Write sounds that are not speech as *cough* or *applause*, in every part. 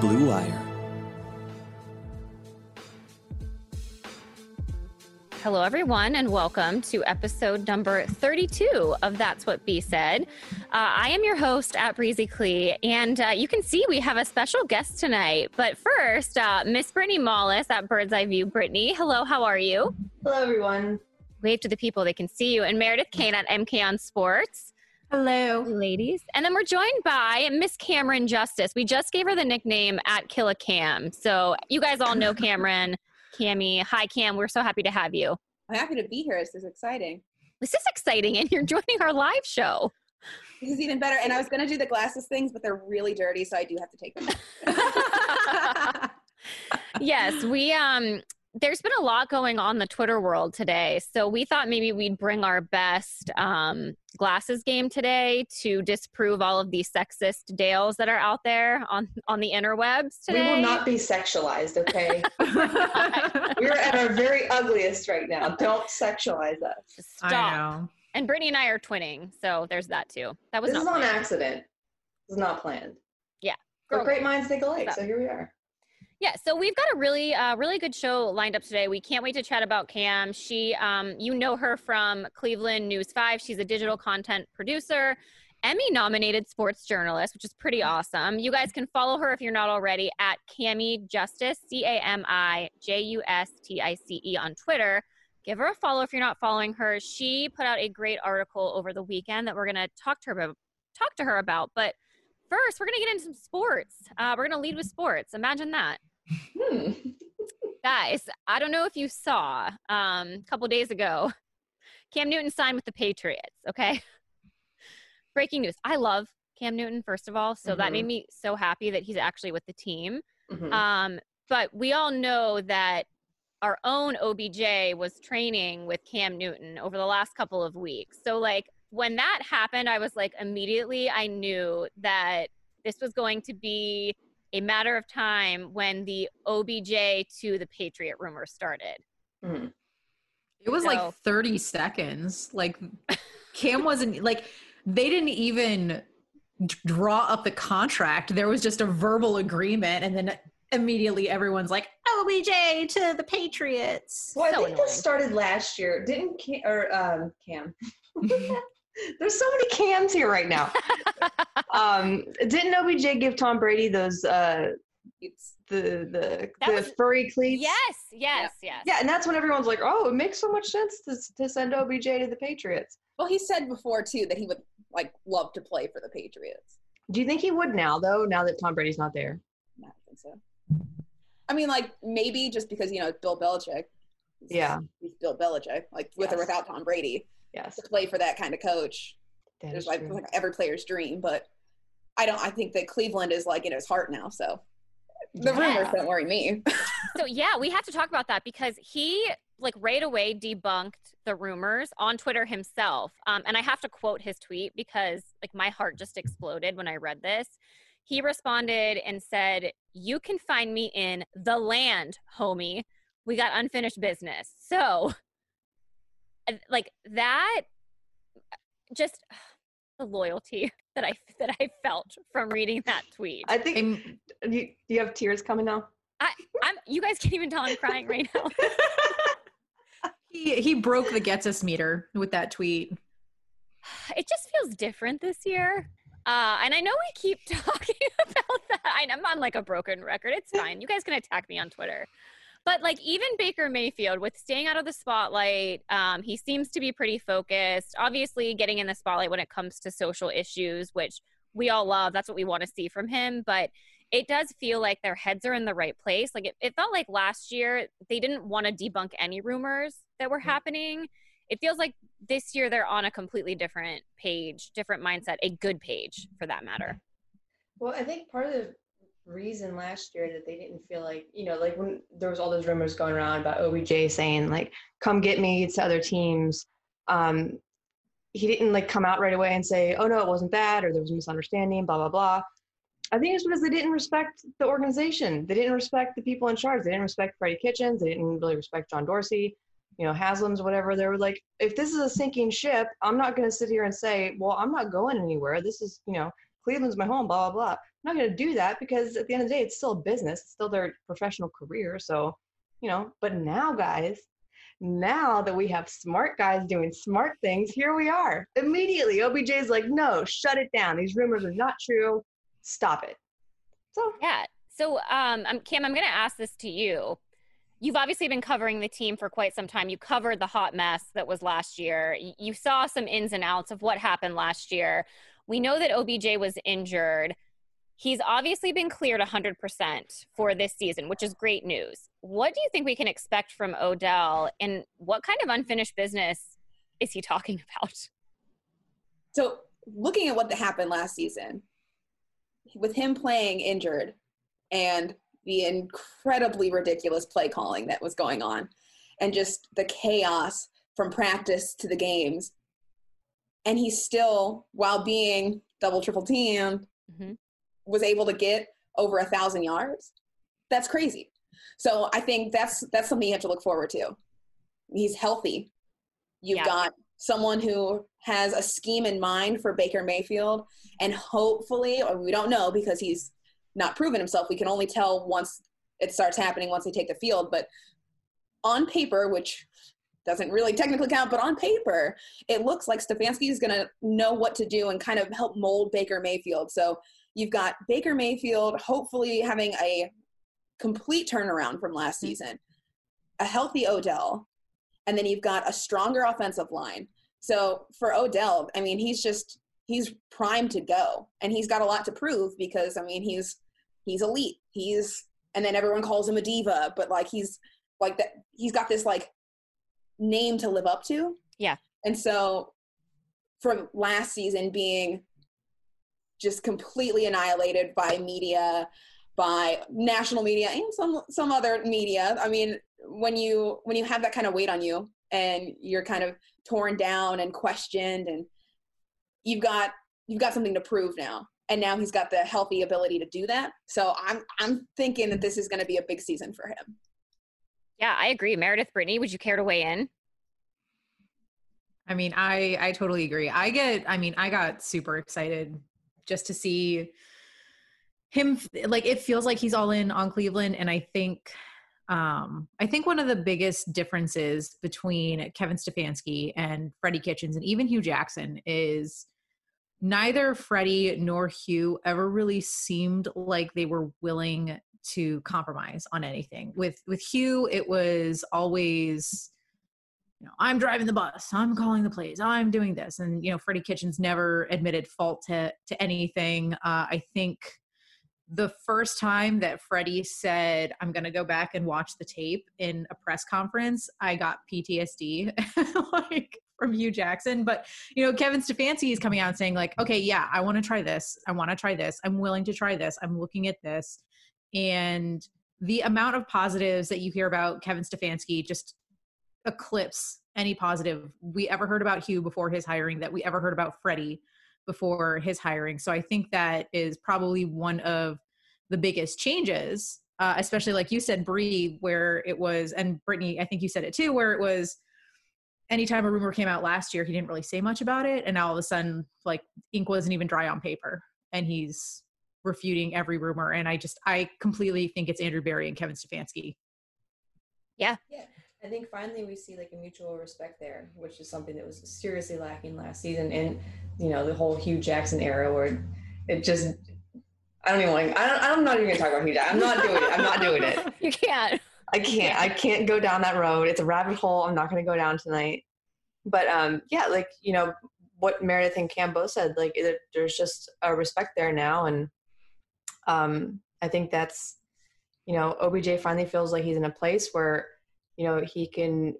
Blue Wire. Hello, everyone, and welcome to episode number 32 of That's What B Said. Uh, I am your host at Breezy Clee, and uh, you can see we have a special guest tonight. But first, uh, Miss Brittany Mollis at Bird's Eye View. Brittany, hello, how are you? Hello, everyone. Wave to the people, they can see you. And Meredith Kane at MK on Sports. Hello. Ladies. And then we're joined by Miss Cameron Justice. We just gave her the nickname at Killa Cam. So you guys all know *laughs* Cameron. Cammy. Hi, Cam. We're so happy to have you. I'm happy to be here. This is exciting. This is exciting, and you're *laughs* joining our live show. This is even better. And I was going to do the glasses things, but they're really dirty, so I do have to take them *laughs* yes, we um there's been a lot going on in the Twitter world today. So we thought maybe we'd bring our best um, glasses game today to disprove all of these sexist Dales that are out there on, on the interwebs today. We will not be sexualized, okay? *laughs* We're at our very ugliest right now. Don't sexualize us. Stop. And Brittany and I are twinning, so there's that too. That was this not is on accident. This is not planned. Yeah. But great minds think alike, so here we are. Yeah, so we've got a really, uh, really good show lined up today. We can't wait to chat about Cam. She, um, you know her from Cleveland News Five. She's a digital content producer, Emmy-nominated sports journalist, which is pretty awesome. You guys can follow her if you're not already at Cami Justice, C A M I J U S T I C E on Twitter. Give her a follow if you're not following her. She put out a great article over the weekend that we're going to talk to her about. Talk to her about, but first we're going to get into some sports. Uh, we're going to lead with sports. Imagine that. Hmm. Guys, I don't know if you saw um, a couple days ago, *laughs* Cam Newton signed with the Patriots. Okay. *laughs* Breaking news. I love Cam Newton, first of all. So mm-hmm. that made mm-hmm. me so happy that he's actually with the team. Mm-hmm. Um, but we all know that our own OBJ was training with Cam Newton over the last couple of weeks. So, like, when that happened, I was like, immediately I knew that this was going to be a matter of time when the OBJ to the Patriot rumor started. Mm. It was so, like 30 seconds. Like *laughs* Cam wasn't like they didn't even draw up the contract. There was just a verbal agreement and then immediately everyone's like OBJ to the Patriots. Well, I think annoying. this started last year. Didn't Cam, or um, Cam *laughs* There's so many cans here right now. *laughs* um, didn't OBJ give Tom Brady those uh, the the the was, furry cleats? Yes, yes, yeah. yes. Yeah, and that's when everyone's like, "Oh, it makes so much sense to to send OBJ to the Patriots." Well, he said before too that he would like love to play for the Patriots. Do you think he would now, though? Now that Tom Brady's not there? I don't think so. I mean, like maybe just because you know Bill Belichick. Yeah, he's Bill Belichick, like with yes. or without Tom Brady yes. to play for that kind of coach. That it's like, like, every player's dream, but I don't. I think that Cleveland is like in his heart now. So the yeah. rumors don't worry me. *laughs* so yeah, we have to talk about that because he like right away debunked the rumors on Twitter himself. Um, and I have to quote his tweet because like my heart just exploded when I read this. He responded and said, "You can find me in the land, homie. We got unfinished business." So like that just *sighs* the loyalty *laughs* that I that I felt from reading that tweet. I think you, you have tears coming now. I, I'm. You guys can't even tell I'm crying right now. *laughs* he he broke the gets us meter with that tweet. It just feels different this year. Uh, and I know we keep *laughs* talking about that. I'm on like a broken record. It's fine. You guys can attack me on Twitter. But like even Baker Mayfield with staying out of the spotlight, um, he seems to be pretty focused. Obviously, getting in the spotlight when it comes to social issues, which we all love. That's what we want to see from him. But it does feel like their heads are in the right place. Like it, it felt like last year they didn't want to debunk any rumors that were happening. It feels like this year they're on a completely different page, different mindset, a good page for that matter. Well, I think part of reason last year that they didn't feel like you know like when there was all those rumors going around about OBJ saying like come get me to other teams um he didn't like come out right away and say oh no it wasn't that or there was a misunderstanding blah blah blah. I think it's because they didn't respect the organization. They didn't respect the people in charge. They didn't respect Freddie Kitchens. They didn't really respect John Dorsey you know Haslam's whatever. They were like if this is a sinking ship I'm not going to sit here and say well I'm not going anywhere. This is you know Cleveland's my home, blah, blah, blah. I'm not going to do that because at the end of the day, it's still a business, it's still their professional career. So, you know, but now, guys, now that we have smart guys doing smart things, here we are. Immediately, OBJ's like, no, shut it down. These rumors are not true. Stop it. So, yeah. So, um, Cam, I'm going to ask this to you. You've obviously been covering the team for quite some time. You covered the hot mess that was last year. You saw some ins and outs of what happened last year. We know that OBJ was injured. He's obviously been cleared 100% for this season, which is great news. What do you think we can expect from Odell, and what kind of unfinished business is he talking *laughs* about? So, looking at what happened last season, with him playing injured and the incredibly ridiculous play calling that was going on, and just the chaos from practice to the games, and he still, while being double triple teamed, mm-hmm. was able to get over a thousand yards. That's crazy. So I think that's that's something you have to look forward to. He's healthy. You've yeah. got someone who has a scheme in mind for Baker Mayfield, and hopefully, or we don't know because he's not proven himself. We can only tell once it starts happening, once they take the field. But on paper, which doesn't really technically count, but on paper, it looks like Stefanski is going to know what to do and kind of help mold Baker Mayfield. So you've got Baker Mayfield hopefully having a complete turnaround from last mm-hmm. season, a healthy Odell, and then you've got a stronger offensive line. So for Odell, I mean, he's just he's primed to go, and he's got a lot to prove because I mean, he's he's elite. He's and then everyone calls him a diva, but like he's like that. He's got this like name to live up to. Yeah. And so from last season being just completely annihilated by media by national media and some some other media. I mean, when you when you have that kind of weight on you and you're kind of torn down and questioned and you've got you've got something to prove now. And now he's got the healthy ability to do that. So I'm I'm thinking that this is going to be a big season for him. Yeah, I agree. Meredith Brittany, would you care to weigh in? I mean, I I totally agree. I get I mean, I got super excited just to see him like it feels like he's all in on Cleveland and I think um, I think one of the biggest differences between Kevin Stefanski and Freddie Kitchens and even Hue Jackson is neither Freddie nor Hue ever really seemed like they were willing to compromise on anything. With with Hue, it was always, you know, I'm driving the bus, I'm calling the plays, I'm doing this, and you know, Freddie Kitchens never admitted fault to to anything. Uh, I think the first time that Freddie said, I'm going to go back and watch the tape in a press conference, I got PTSD *laughs* like from Hue Jackson. But, you know, Kevin Stefanski is coming out and saying, like, okay, yeah, I want to try this. I want to try this. I'm willing to try this. I'm looking at this. And the amount of positives that you hear about Kevin Stefanski just eclipse any positive we ever heard about Hue before his hiring, that we ever heard about Freddie before his hiring. So I think that is probably one of the biggest changes, uh, especially like you said, Bree, where it was, and Brittany, I think you said it too, where it was anytime a rumor came out last year, he didn't really say much about it. And now all of a sudden, like ink wasn't even dry on paper and he's refuting every rumor. And I just, I completely think it's Andrew Berry and Kevin Stefanski. Yeah. Yeah. I think finally we see like a mutual respect there, which is something that was seriously lacking last season, and you know the whole Hue Jackson era where it just I don't even like I don't, I'm not even gonna talk about Hue Jackson. I'm not doing it. I'm not doing it. *laughs* You can't. I can't. I can't go down that road. It's a rabbit hole. I'm not gonna go down tonight. But um, yeah, like you know what Meredith and Cam both said. Like it, there's just a respect there now, and um, I think that's you know OBJ finally feels like he's in a place where you know he can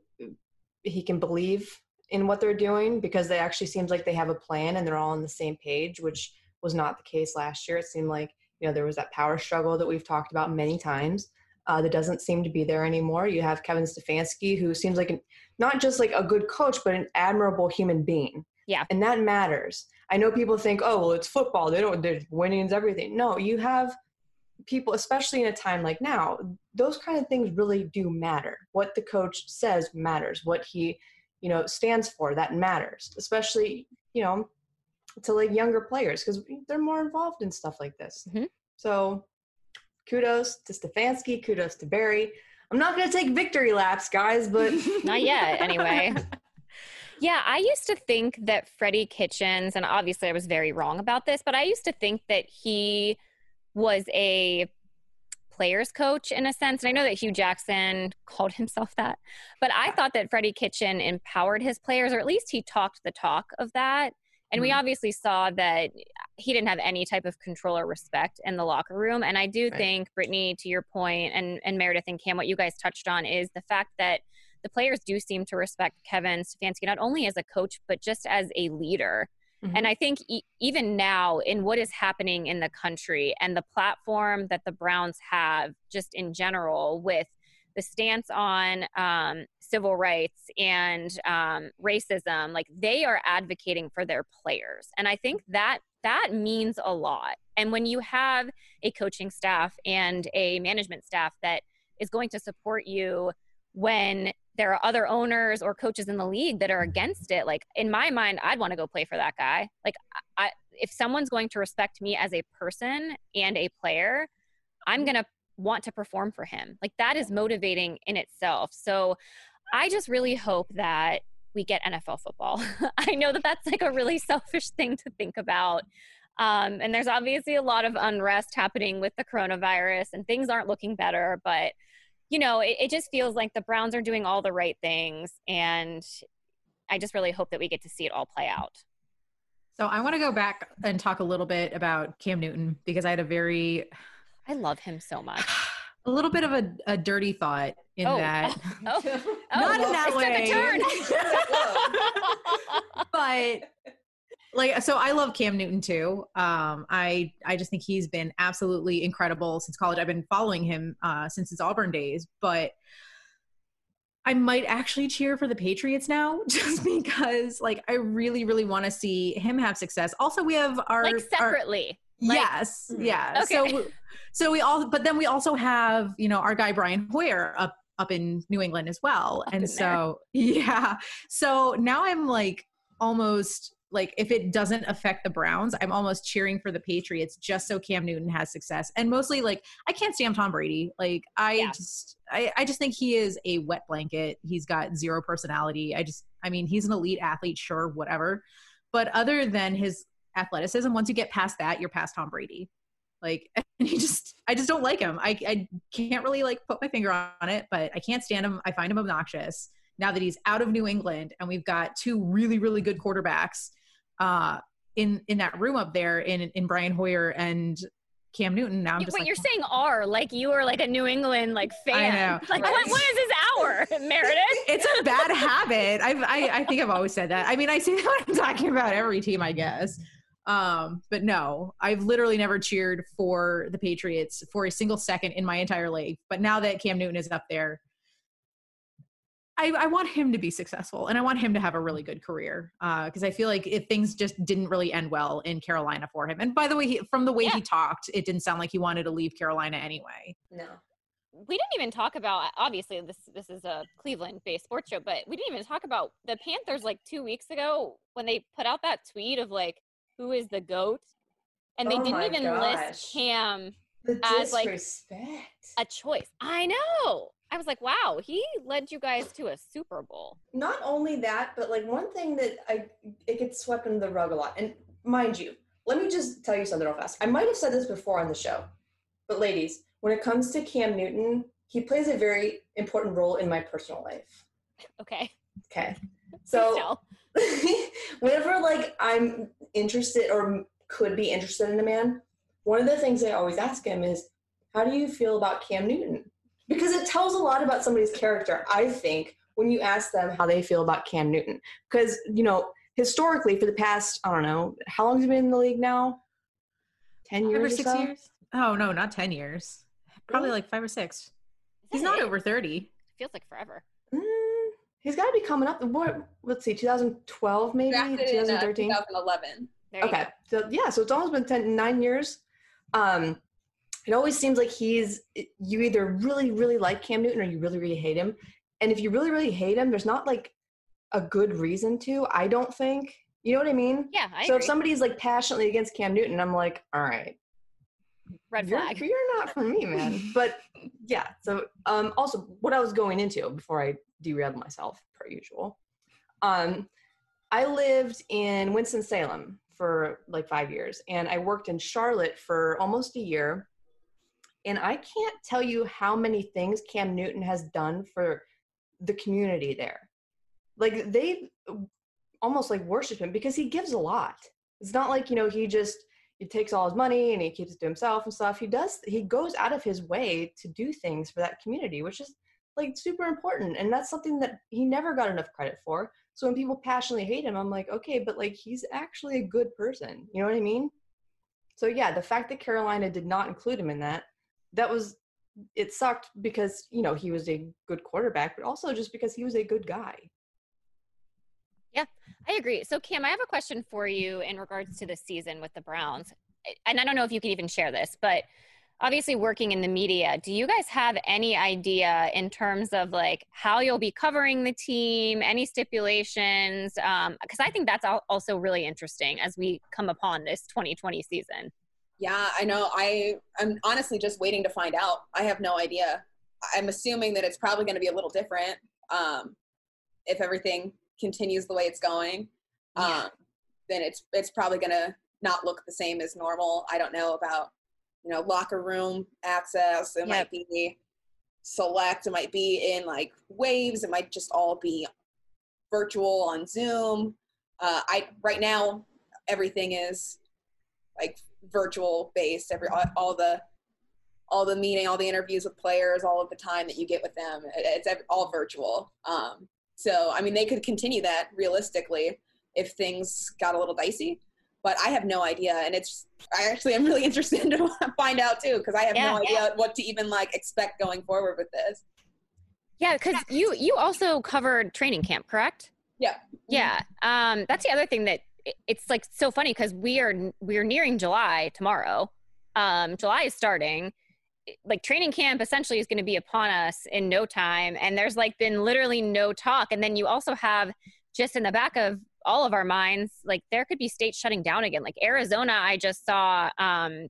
he can believe in what they're doing because they actually seems like they have a plan and they're all on the same page which was not the case last year it seemed like you know there was that power struggle that we've talked about many times uh, that doesn't seem to be there anymore you have kevin stefanski who seems like an, not just like a good coach but an admirable human being yeah and that matters i know people think oh well it's football they don't they're winning is everything no you have people, especially in a time like now, those kind of things really do matter. What the coach says matters. What he, you know, stands for that matters. Especially, you know, to like younger players because they're more involved in stuff like this. Mhm. So kudos to Stefanski, kudos to Berry. I'm not going to take victory laps, guys, but *laughs* Not yet, anyway. *laughs* Yeah, I used to think that Freddie Kitchens, and obviously I was very wrong about this, but I used to think that he was a players coach in a sense. And I know that Hue Jackson called himself that, but I thought that Freddie Kitchen empowered his players, or at least he talked the talk of that. And we Mhm. obviously saw that he didn't have any type of control or respect in the locker room. And I do Right. think, Brittany, to your point, and, and Meredith and Cam, what you guys touched on is the fact that the players do seem to respect Kevin Stefanski not only as a coach, but just as a leader. Mhm. And I think e- even now, in what is happening in the country and the platform that the Browns have, just in general, with the stance on um, civil rights and um, racism, like they are advocating for their players, and I think that that means a lot. And when you have a coaching staff and a management staff that is going to support you when there are other owners or coaches in the league that are against it like in my mind i'd want to go play for that guy. Like I, if someone's going to respect me as a person and a player i'm going to want to perform for him. Like that is motivating in itself. So i just really hope that we get nfl football *laughs* i know that that's like a really selfish thing to think about um, and there's obviously a lot of unrest happening with the coronavirus and things aren't looking better but you know, it, it just feels like the Browns are doing all the right things. And I just really hope that we get to see it all play out. So I want to go back and talk a little bit about Cam Newton because I had a very, I love him so much. *sighs* *sighs* a little bit of a, a dirty thought in Oh. that. *laughs* Oh, *laughs* Not in well, that it took a turn. *laughs* but like so i love cam newton too um i i just think he's been absolutely incredible since college i've been following him uh since his auburn days but i might actually cheer for the patriots now just because like i really really want to see him have success also we have our like our- separately. Like- yes Mhm. yeah. Okay. so so we all but then we also have you know our guy brian hoyer up up in new england as well. Up and so *laughs* yeah. So now i'm like almost like if it doesn't affect the browns i'm almost cheering for the patriots just so cam newton has success. And mostly like i can't stand tom brady. Like i Yeah. just I, I just think he is a wet blanket. He's got zero personality. I just i mean he's an elite athlete sure whatever. But other than his athleticism once you get past that you're past tom brady like *laughs* and he just i just don't like him i, I can't really like put my finger on it but i can't stand him i find him obnoxious now that he's out of new england and we've got two really really good quarterbacks uh in in that room up there in in brian hoyer and cam newton now i'm just Wait, like you're saying "are" like you are like a New England like fan. *laughs* Like Right. what, what is this hour, *laughs* Meredith? it's a bad habit. I've, I I think I've always said that. I mean, I say that when I'm talking about every team, I guess. Um, but no, I've literally never cheered for the Patriots for a single second in my entire life. But now that Cam Newton is up there, I, I want him to be successful and I want him to have a really good career because I feel like if things just didn't really end well in Carolina for him. And by the way, he, from the way Yeah. he talked, it didn't sound like he wanted to leave Carolina anyway. no. we didn't even talk about obviously this this is a Cleveland based sports show, but we didn't even talk about the Panthers like two weeks ago when they put out that tweet of like who is the goat, and they Oh didn't even gosh. list Cam The As, like, a choice. I know. I was like, wow, he led you guys to a Super Bowl. not only that, but like one thing that I it gets swept under the rug a lot. And mind you, let me just tell you something real fast. I might have said this before on the show, but ladies, when it comes to Cam Newton, he plays a very important role in my personal life. Okay. Okay, *laughs* so *laughs* whenever like I'm interested or could be interested in a man, one of the things I always ask him is, "How do you feel about Cam Newton?" Because it tells a lot about somebody's character. I think when you ask them how they feel about Cam Newton, because you know historically for the past I don't know how long has he been in the league now? Ten years Five or or six so? years? Oh, no, not 10 years. Probably Really? like five or six. He's not it? over 30. Feels like forever. He's got to be coming up. What? Let's see, 2012 maybe, Drafted in uh, 2013. 2011. There Okay. So yeah, so it's almost been 10, nine years. Um, it always seems like he's you either really, really like Cam Newton or you really, really hate him. And if you really, really hate him, there's not like a good reason to, I don't think. You know what I mean? Yeah, I so agree. if somebody's like passionately against Cam Newton, I'm like, all right, red you're, flag. You're not for me, man. *laughs* but yeah. So um, also what I was going into before I derailed myself per usual. Um, I lived in Winston Salem for like five years, and I worked in Charlotte for almost a year. And I can't tell you how many things Cam Newton has done for the community there. Like they almost like worship him because he gives a lot. It's not like, you know, he just he takes all his money and he keeps it to himself and stuff. He does he goes out of his way to do things for that community, which is like super important. And that's something that he never got enough credit for. So when people passionately hate him, I'm like, okay, but like he's actually a good person. You know what I mean? So yeah, the fact that Carolina did not include him in that, that was it sucked because, you know, he was a good quarterback, but also just because he was a good guy. I agree. So, Cam, I have a question for you in regards to the season with the Browns. And I don't know if you can even share this, but obviously working in the media, do you guys have any idea in terms of like how you'll be covering the team, any stipulations? Because um, I think that's also really interesting as we come upon this 2020 season. Yeah, I know. I I'm honestly just waiting to find out. I have no idea. I'm assuming that it's probably going to be a little different um, if everything continues the way it's going. Yeah. Um, then it's it's probably going to not look the same as normal. I don't know about you know locker room access. It yep. might be select. It might be in like waves. It might just all be virtual on Zoom. Uh, I right now everything is like virtual based. Every all, all, the all the meeting, all the interviews with players, all of the time that you get with them, it's all virtual. Um, so I mean, they could continue that realistically if things got a little dicey but I have no idea. And it's, I actually am really *laughs* interested to find out too, because I have yeah, no idea yeah. what to even like expect going forward with this. Yeah, because you you also covered training camp, correct? Yeah. Yeah. Um, that's the other thing that it's like so funny because we are we're nearing July tomorrow. Um, July is starting. Like training camp essentially is going to be upon us in no time, and there's like been literally no talk. And then you also have just in the back of all of our minds like there could be states shutting down again. Like arizona i just saw um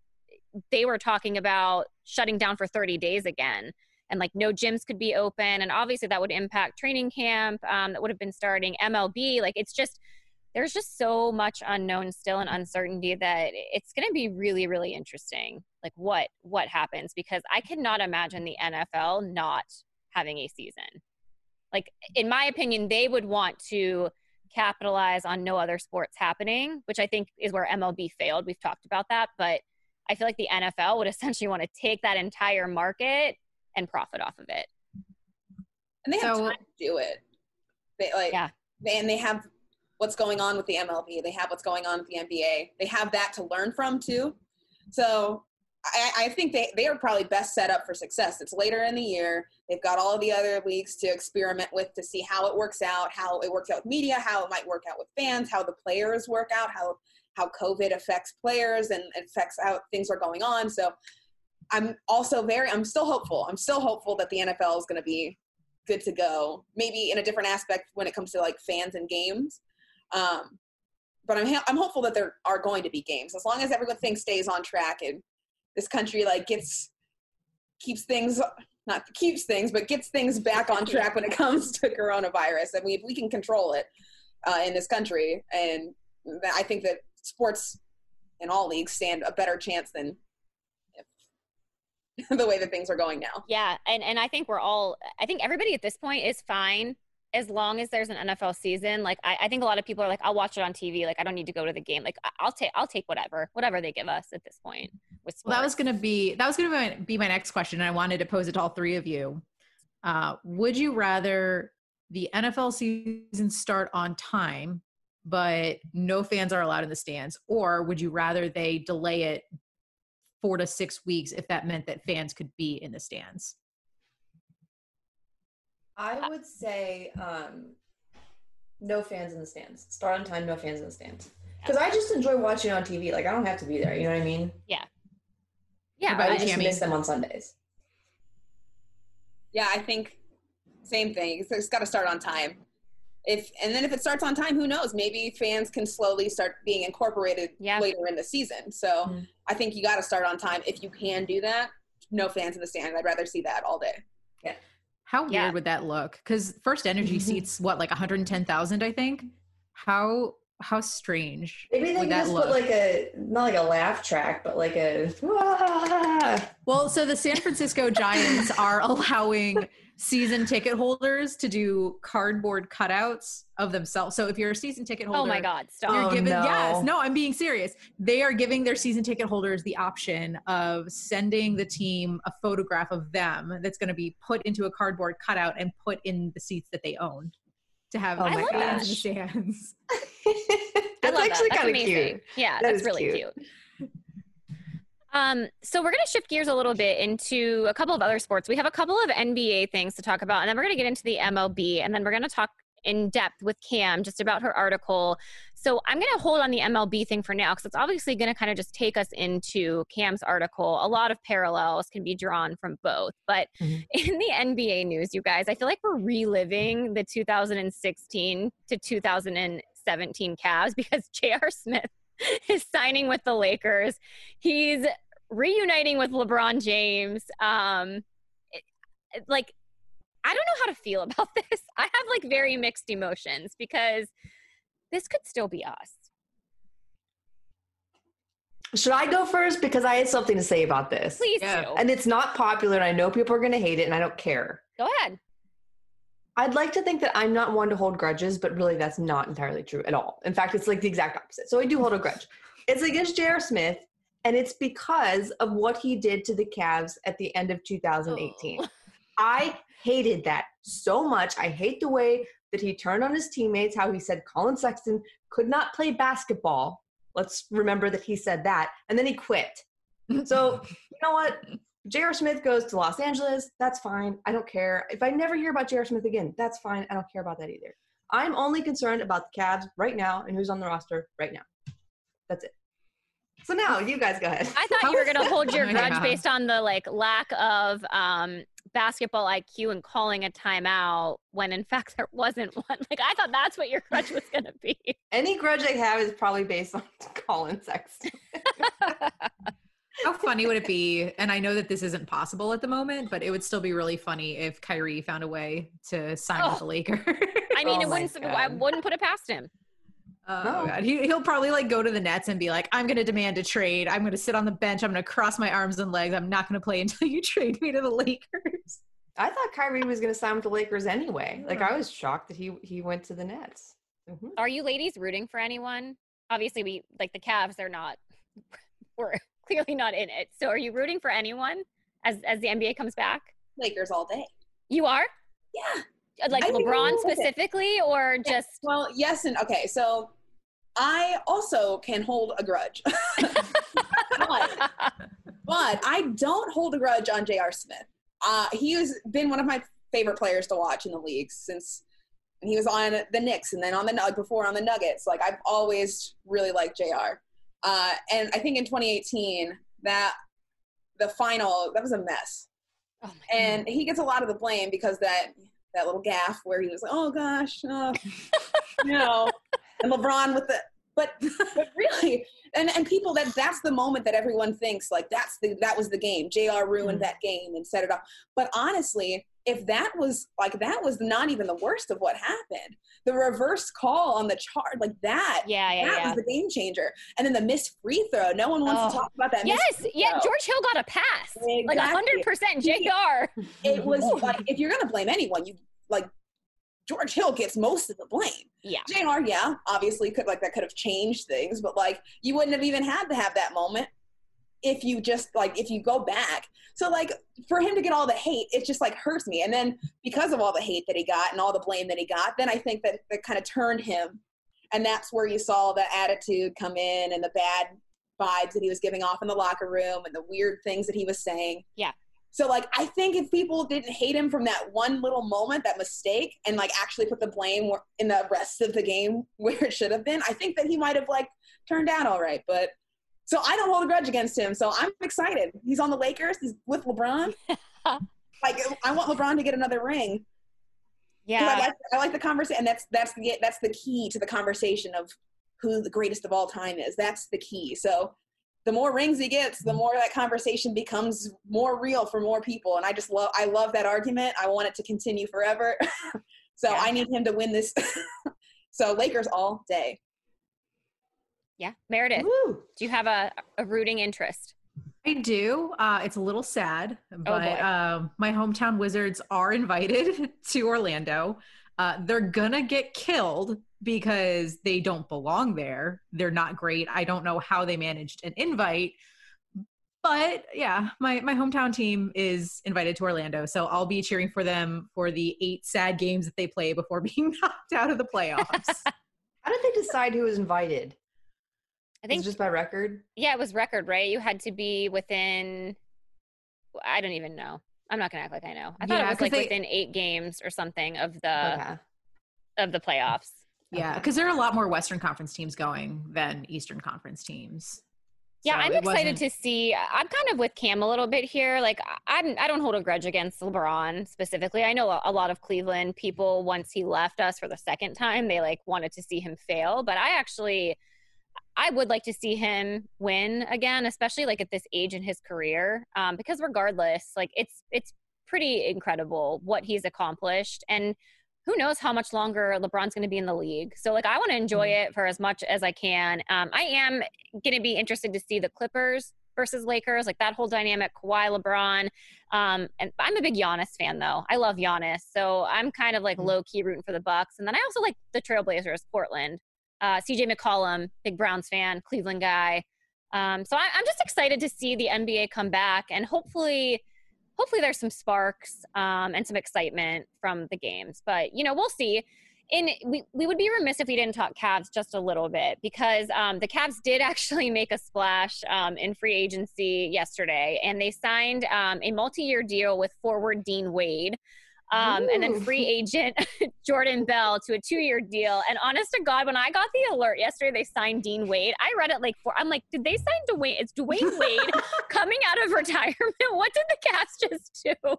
they were talking about shutting down for 30 days again and like no gyms could be open and obviously that would impact training camp um, that would have been starting. Mlb like it's just there's just so much unknown still and uncertainty that it's going to be really really interesting like what what happens because i cannot imagine the nfl not having a season like in my opinion they would want to capitalize on no other sports happening, which I think is where MLB failed. We've talked about that, but I feel like the NFL would *laughs* essentially want to take that entire market and profit off of it. And they have so, time to do it. They like yeah. They, and they have what's going on with the MLB. They have what's going on with the NBA. They have that to learn from too. So I, I, think they, they are probably best set up for success. It's later in the year. They've got all the other leagues to experiment with to see how it works out, how it works out with media, how it might work out with fans, how the players work out, how how COVID affects players and affects how things are going on. So I'm also very I'm still hopeful. I'm still hopeful that the NFL is going to be good to go. Maybe in a different aspect when it comes to like fans and games. Um, but I'm I'm hopeful that there are going to be games as long as everything stays on track and this country like gets keeps things not keeps things but gets things back on track when it comes to coronavirus. And we if we can control it uh, in this country. And i think that sports in all leagues stand a better chance than *laughs* the way that things are going now. Yeah and and i think we're all i think everybody at this point is fine as long as there's an NFL season, like I, I, think a lot of people are like, I'll watch it on TV. Like I don't need to go to the game. Like I'll take I'll take whatever, whatever they give us at this point. Well, that was gonna be that was gonna be my, be my next question. And I wanted to pose it to all three of you. Uh, would you rather the NFL season start on time, but no fans are allowed in the stands, or would you rather they delay it four to six weeks if that meant that fans could be in the stands? I would say um, no fans in the stands. Start on time, no fans in the stands. Because I just enjoy watching on TV. Like I don't have to be there. You know what I mean? Yeah. Yeah. But I just miss them on Sundays. Yeah, I think same thing. It's, it's got to start on time. if and then if it starts on time, who knows? Maybe fans can slowly start being incorporated Yeah. later in the season. So Mm. I think you got to start on time if you can do that. No fans in the stand. I'd rather see that all day. How weird Yeah. would that look? Because FirstEnergy Mhm. seats what, like 110,000, I think. How how strange Maybe they would can that just look? put like a not like a laugh track, but like a "Wah." well, so the San Francisco Giants *laughs* are allowing season ticket holders to do cardboard cutouts of themselves. So if you're a season ticket holder, Oh my God, stop. You're Oh, giving no. yes, no, I'm being serious. They are giving their season ticket holders the option of sending the team a photograph of them that's going to be put into a cardboard cutout and put in the seats that they own to have Oh my fans gosh. in the stands. *laughs* That's actually that. Kind of cute. Yeah, That that's really cute. cute. Um, so we're going to shift gears a little bit into a couple of other sports. We have a couple of NBA things to talk about, and then we're going to get into the MLB, and then we're going to talk in depth with Cam just about her article. So I'm going to hold on the MLB thing for now because it's obviously going to kind of just take us into Cam's article. A lot of parallels can be drawn from both. But Mhm. *laughs* in the NBA news, you guys, I feel like we're reliving the 2016 to 2017 Cavs because *laughs* J.R. Smith is signing with the Lakers. He's reuniting with LeBron James. Um, like, I don't know how to feel *laughs* about this. I have like very mixed emotions because this could still be us. Should I go first because I had something to say about this? Please Yeah. do. And it's not popular, and I know people are going to hate it, and I don't care. Go ahead. I'd like to think that I'm not one to hold grudges, but really that's not entirely true at all. In fact, it's like the exact opposite. So I do hold a grudge. It's against J.R. Smith, and it's because of what he did to the Cavs at the end of 2018. Oh. I hated that so much. I hate the way that he turned on his teammates, how he said Collin Sexton could not play basketball. Let's remember that he said that. And then he quit. So, you know what? J.R. Smith goes to Los Angeles. That's fine. I don't care. If I never hear about J.R. Smith again, that's fine. I don't care about that either. I'm only concerned about the Cavs right now and who's on the roster right now. That's it. So now you guys go ahead. I thought you were going *laughs* to hold your grudge based on the like lack of um, basketball IQ and calling a timeout when in fact *laughs* there wasn't one. Like I thought that's what your grudge was going *laughs* to be. Any grudge I have is probably based on *laughs* Collin Sexton. How funny would it be? And I know that this isn't possible at the moment, but it would still be really funny if Kyrie found a way to sign with Oh. the Lakers. I mean, Oh it wouldn't. I wouldn't put it past him. Oh No. god, he, he'll probably like go to the Nets and be like, "I'm going to demand a trade. I'm going to sit on the bench. I'm going to cross my arms and legs. I'm not going to play *laughs* until you trade me to the Lakers." I thought Kyrie was going to sign with the Lakers anyway. Like I was shocked that he he went to the Nets. Mhm. Are you ladies rooting for anyone? Obviously, we like the Cavs. They're not. *laughs* We're clearly not in it. So, are you rooting for anyone as as the NBA comes back? Lakers all day. You are Yeah. Like I think I LeBron will it. specifically, or just Well, yes and okay. So I also can hold a grudge. *laughs* but, but I don't hold a grudge on J.R. Smith. Uh, he has been one of my favorite players to watch in the league since he was on the Knicks and then on the Nug before on the Nuggets. Like I've always really liked J.R. Uh, and I think in 2018 that the final that was a mess oh and he gets a lot of the blame because that that little gaff where he was like, "Oh gosh, oh, *laughs* you know," and LeBron with the but *laughs* but really, and and people that that's the moment that everyone thinks like that's the that was the game. Jr. ruined Mm. that game and set it up. But honestly, if that was like that was not even the worst of what happened. The reverse call on the chart like that. yeah, yeah, that yeah. was the game changer. And then the missed free throw. No one wants Oh. to talk about that. Yes, yeah. George Hill got a pass, like a hundred percent. Jr. it was *laughs* like if you're gonna blame anyone, you like George Hill gets most of the blame. Yeah. JR, yeah, obviously could like that could have changed things, but like you wouldn't have even had to have that moment if you just like if you go back. So like for him to get all the hate, it just like hurts me. And then because of all the hate that he got and all the blame that he got, then I think that that kind of turned him. And that's where you saw the attitude come in and the bad vibes that he was giving off in the locker room and the weird things that he was saying. Yeah. So like I think if people didn't hate him from that one little moment, that mistake, and like actually put the blame in the rest of the game *laughs* where it should have been, I think that he might have like turned out all right. But so I don't hold a grudge against him. So I'm excited. He's on the Lakers. He's with LeBron. *laughs* like I want LeBron to get another ring. Yeah, I like, I like the conversation, and that's that's the that's the key to the conversation of who the greatest of all time is. That's the key. So the more rings he gets, the more that conversation becomes more real for more people. And I just love I love that argument. I want it to continue forever. *laughs* so yeah. I need him to win this. *laughs* so Lakers all day. Yeah, Meredith, Woo. do you have a, a rooting interest? I do. Uh, it's a little sad, oh, but oh my hometown Wizards are invited *laughs* to Orlando. Uh, they're gonna get killed because they don't belong there. They're not great. I don't know how they managed an invite. But yeah, my, my hometown team is invited to Orlando. So I'll be cheering for them for the eight sad games that they play before *laughs* being knocked out of the playoffs. *laughs* how did they decide who was invited? I think it was just by record. Yeah, it was record, right? You had to be within. I don't even know. I'm not gonna act like I know. I thought yeah, it was like they, within eight games or something of the okay. of the playoffs. Yeah, because there are a lot more Western Conference teams going than Eastern Conference teams. Yeah, so I'm excited to see. I'm kind of with Cam a little bit here. Like, I'm, I don't hold a grudge against LeBron specifically. I know a lot of Cleveland people, once he left us for the second time, they like wanted to see him fail. But I actually, I would like to see him win again, especially like at this age in his career. Um, because regardless, like it's it's pretty incredible what he's accomplished. And who knows how much longer LeBron's going to be in the league. So like I want to enjoy mm-hmm. it for as much as I can. Um, I am going to be interested to see the Clippers versus Lakers, like that whole dynamic, Kawhi, LeBron. Um, and I'm a big Giannis fan though. I love Giannis, so I'm kind of like mm-hmm. low key rooting for the Bucks. And then I also like the Trailblazers, Portland. Uh, CJ McCollum, big Browns fan, Cleveland guy. Um, so I, I'm just excited to see the NBA come back and hopefully hopefully there's some sparks um, and some excitement from the games. But you know, we'll see. In we, we would be remiss if we didn't talk Cavs just a little bit because um, the Cavs did *laughs* actually make a splash um, in free agency yesterday, and they signed um, a multi-year deal with forward Dean Wade. Um, and then free *laughs* agent *laughs* Jordan Bell to a two-year deal. And honest to God, when I got the alert yesterday, they signed Dean Wade. I read it like four. I'm like, did they sign Dwyane? It's Dwyane Wade *laughs* coming out of retirement. What did the Cavs just do?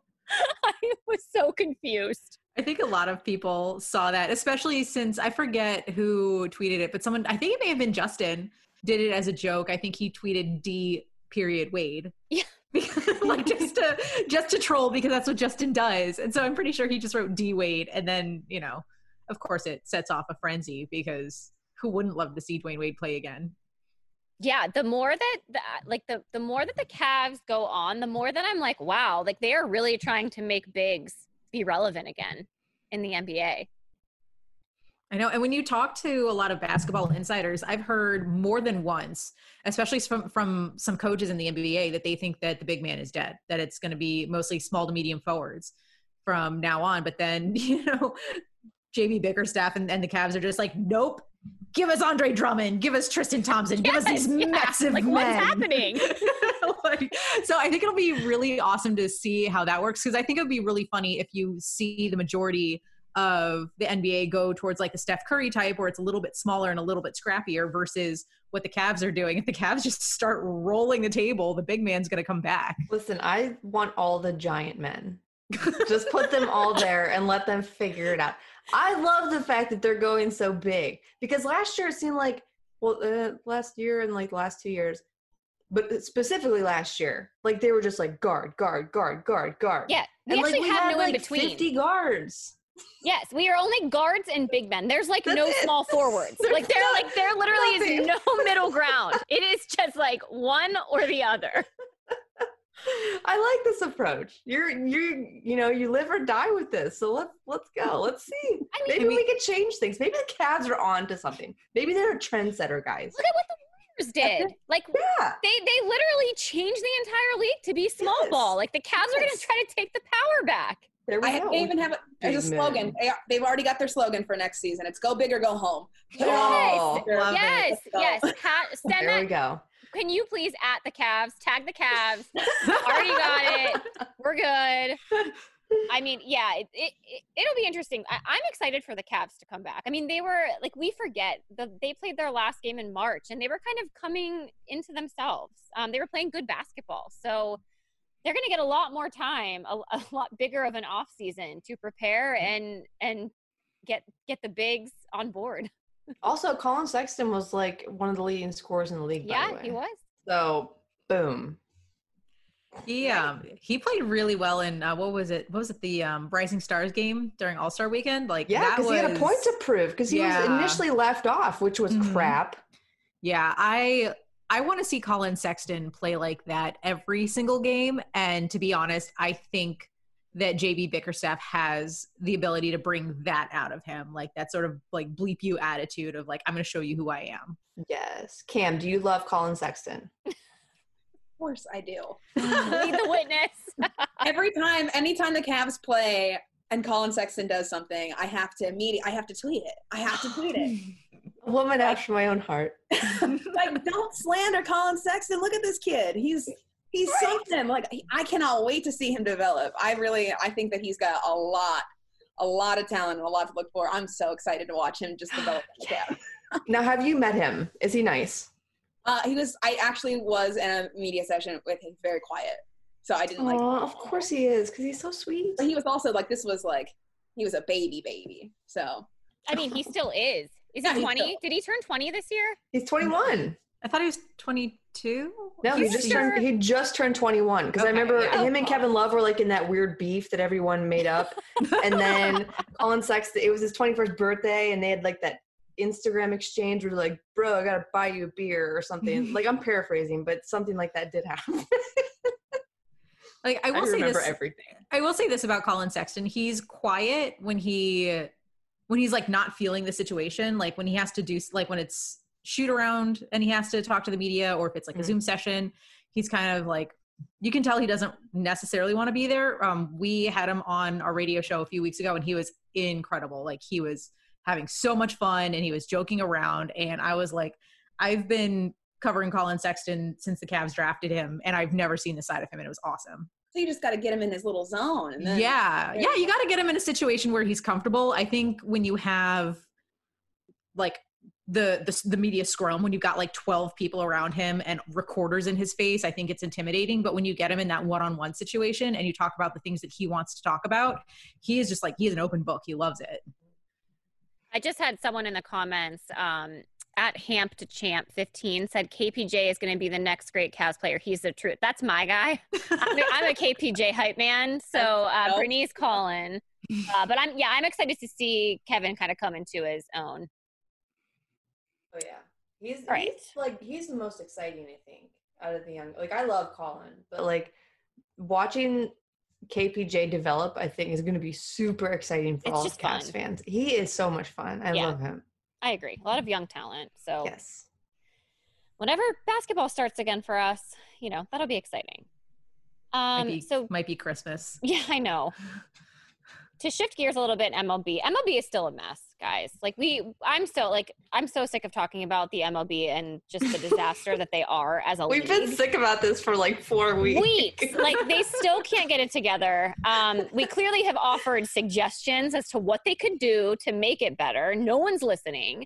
I was so confused. I think a lot of people saw that, especially since I forget who tweeted it, but someone I think it may have been Justin did it as a joke. I think he tweeted D period Wade. Yeah. *laughs* like just to just to troll because that's what Justin does. And so I'm pretty sure he just wrote D Wade and then, you know, of course it sets off a frenzy because who wouldn't love to see Dwyane Wade play again? Yeah, the more that the, like the the more that the Cavs go on, the more that I'm like, wow, like they are really trying to make bigs be relevant again in the NBA. I know. And when you talk to a lot of basketball insiders, I've heard more than once, especially from, from some coaches in the NBA, that they think that the big man is dead, that it's going to be mostly small to medium forwards from now on. But then, *laughs* you know, JB Bickerstaff and, and the Cavs are just like, nope, give us Andre Drummond, give us Tristan Thompson, give us these yes. massive like men. what's happening? *laughs* like, so I think it'll be really awesome to see how that works because I think it would be really funny if you see the majority of the NBA go towards like the Steph Curry type where it's a little bit smaller and a little bit scrappier versus what the Cavs are doing. If the Cavs *laughs* just start rolling the table, the big man's going to come back. Listen, I want all the giant men. *laughs* just put them all there and let them figure it out. I love the fact that they're going so big because last year it seemed like, well, uh, last year and like last two years, but specifically last year, like they were just like guard, guard, guard, guard, guard. Yeah, we and actually like, we have had, no like, in between. Fifty guards. Yes, we are only guards and big men. There's like That's no it. small forwards. There's like there like there literally nothing. is no *laughs* middle ground. It is just like one or the other. I like this approach. You're you you know you live or die with this. So let's let's go. Let's see. I mean, maybe we could change things. Maybe the Cavs are on to something. Maybe they're a trendsetter, guys. Look at what the Warriors did. Like yeah. they they literally changed the entire league to be small yes. ball. Like the Cavs yes. are going to try to take the power back. There we I go. even have a, there's a slogan. They, have already got their slogan for next season. It's "Go big or go home." Yes, oh, yes, yes. Ha- send there that. we go. Can you please at the Cavs tag the Cavs? *laughs* already got it. We're good. I mean, yeah, it, it, it will be interesting. I, am excited for the Cavs to come back. I mean, they were like we forget the they played their last game in March, and they were kind of coming into themselves. Um, they were playing good basketball, so they're going to get a lot more time, a, a lot bigger of an off season to prepare Mm-hmm. and and get get the bigs on board. *laughs* Also, Collin Sexton was like one of the leading scorers in the league. by the Yeah, way. he was. So, boom. He um he played really well in uh, what was it? What was it? The um, Rising Stars game during All Star Weekend. Like Yeah, that because he had a point to prove because he was initially left off, which was Mhm. crap. Yeah, I I want to see Collin Sexton play like that every single game. And to be honest, I think that JB Bickerstaff has the ability to bring that out of him, like that sort of like bleep you attitude of like I'm going to show you who I am. Yes. Cam, do you love Collin Sexton? Of course I do. Lead the witness. *laughs* Every time, anytime the Cavs play and Collin Sexton does something, I have to immediately, I have to tweet it. I have to tweet it. *laughs* A woman after my own heart. *laughs* like, don't slander Collin Sexton. Look at this kid. He's he's something. Like, I cannot wait to see him develop. I really, I think that he's got a lot, a lot of talent and a lot to look for. I'm so excited to watch him just *sighs* develop. yeah. Now, have you met him? Is he nice? Uh, he was. I actually was in a media session with him, very quiet. So I didn't like. Aw, of course he is, because he's so sweet. But he was also like, this was like, he was a baby, baby. So I mean, he still is. Is Yeah, he 20? still- Did he turn 20 this year? He's 21. I thought he was 22. No, he just sure- turned. He just turned 21. Because I remember yeah. him and Kevin Love were like in that weird beef that everyone made up. *laughs* and then Collin Sexton, it was his 21st birthday, and they had like that Instagram exchange where they're like, "Bro, I gotta buy you a beer or something." *laughs* like I'm paraphrasing, but something like that did happen. *laughs* Like I I, will say this. everything. I will say this about Collin Sexton. He's quiet when he when he's like not feeling the situation, like when he has to do like when it's shoot around and he has to talk to the media or if it's like a Mhm. Zoom session, he's kind of like you can tell he doesn't necessarily want to be there. Um we had him on our radio show a few weeks ago and he was incredible. Like he was having so much fun and he was joking around and I was like I've been covering Collin Sexton since the Cavs drafted him and I've never seen the side of him and it was awesome. So you just got to get him in his little zone. And then, yeah. yeah you you got to get him in a situation where he's comfortable. I think when you have like the, the the media scrum when you've got like 12 people around him and recorders in his face i think it's intimidating. But when you get him in that one-on-one situation and you talk about the things that he wants to talk about he is just like he's an open book. He loves it. I just had someone in the comments um, at Hamp to Champ 15 said KPJ is going to be the next great Cavs player. He's the truth. That's my guy. *laughs* I'm a, I'm a KPJ hype man. So uh, Nope. Bernice Collin. Uh, but I'm yeah, I'm excited to see Kevin kind of come into his own. Oh yeah, he's Right. he's like he's the most exciting. I think out of the young. Like I love Collin, but like watching KPJ develop, I think is going to be super exciting for It's all Cavs fun. fans. He is so much fun. I Yeah. love him. I agree. A lot of young talent. So Yes. whenever basketball starts again for us, you know that'll be exciting. might Um, be, so might be christmas *laughs* Yeah, I know. *laughs* to shift gears a little bit, MLB. MLB is still a mess, guys. Like we, I'm so like I'm so sick of talking about the MLB and just the disaster that they are as a We've league. been sick about this for like four weeks. Weeks, like they still can't get it together. Um, we clearly have offered suggestions as to what they could do to make it better. No one's listening.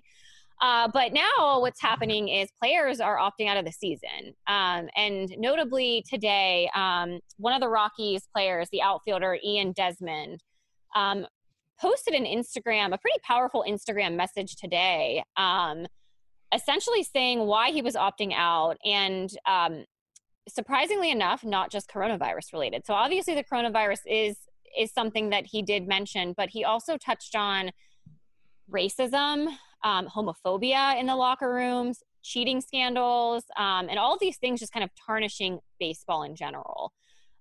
Uh, but now what's happening is players are opting out of the season. Um, and notably today, um, one of the Rockies players, the outfielder Ian Desmond, um, posted an Instagram, a pretty powerful Instagram message today, um, essentially saying why he was opting out. And um, surprisingly enough, not just coronavirus related. So obviously the coronavirus is is something that he did mention, but he also touched on racism, um, homophobia in the locker rooms, cheating scandals, um, and all these things just kind of tarnishing baseball in general.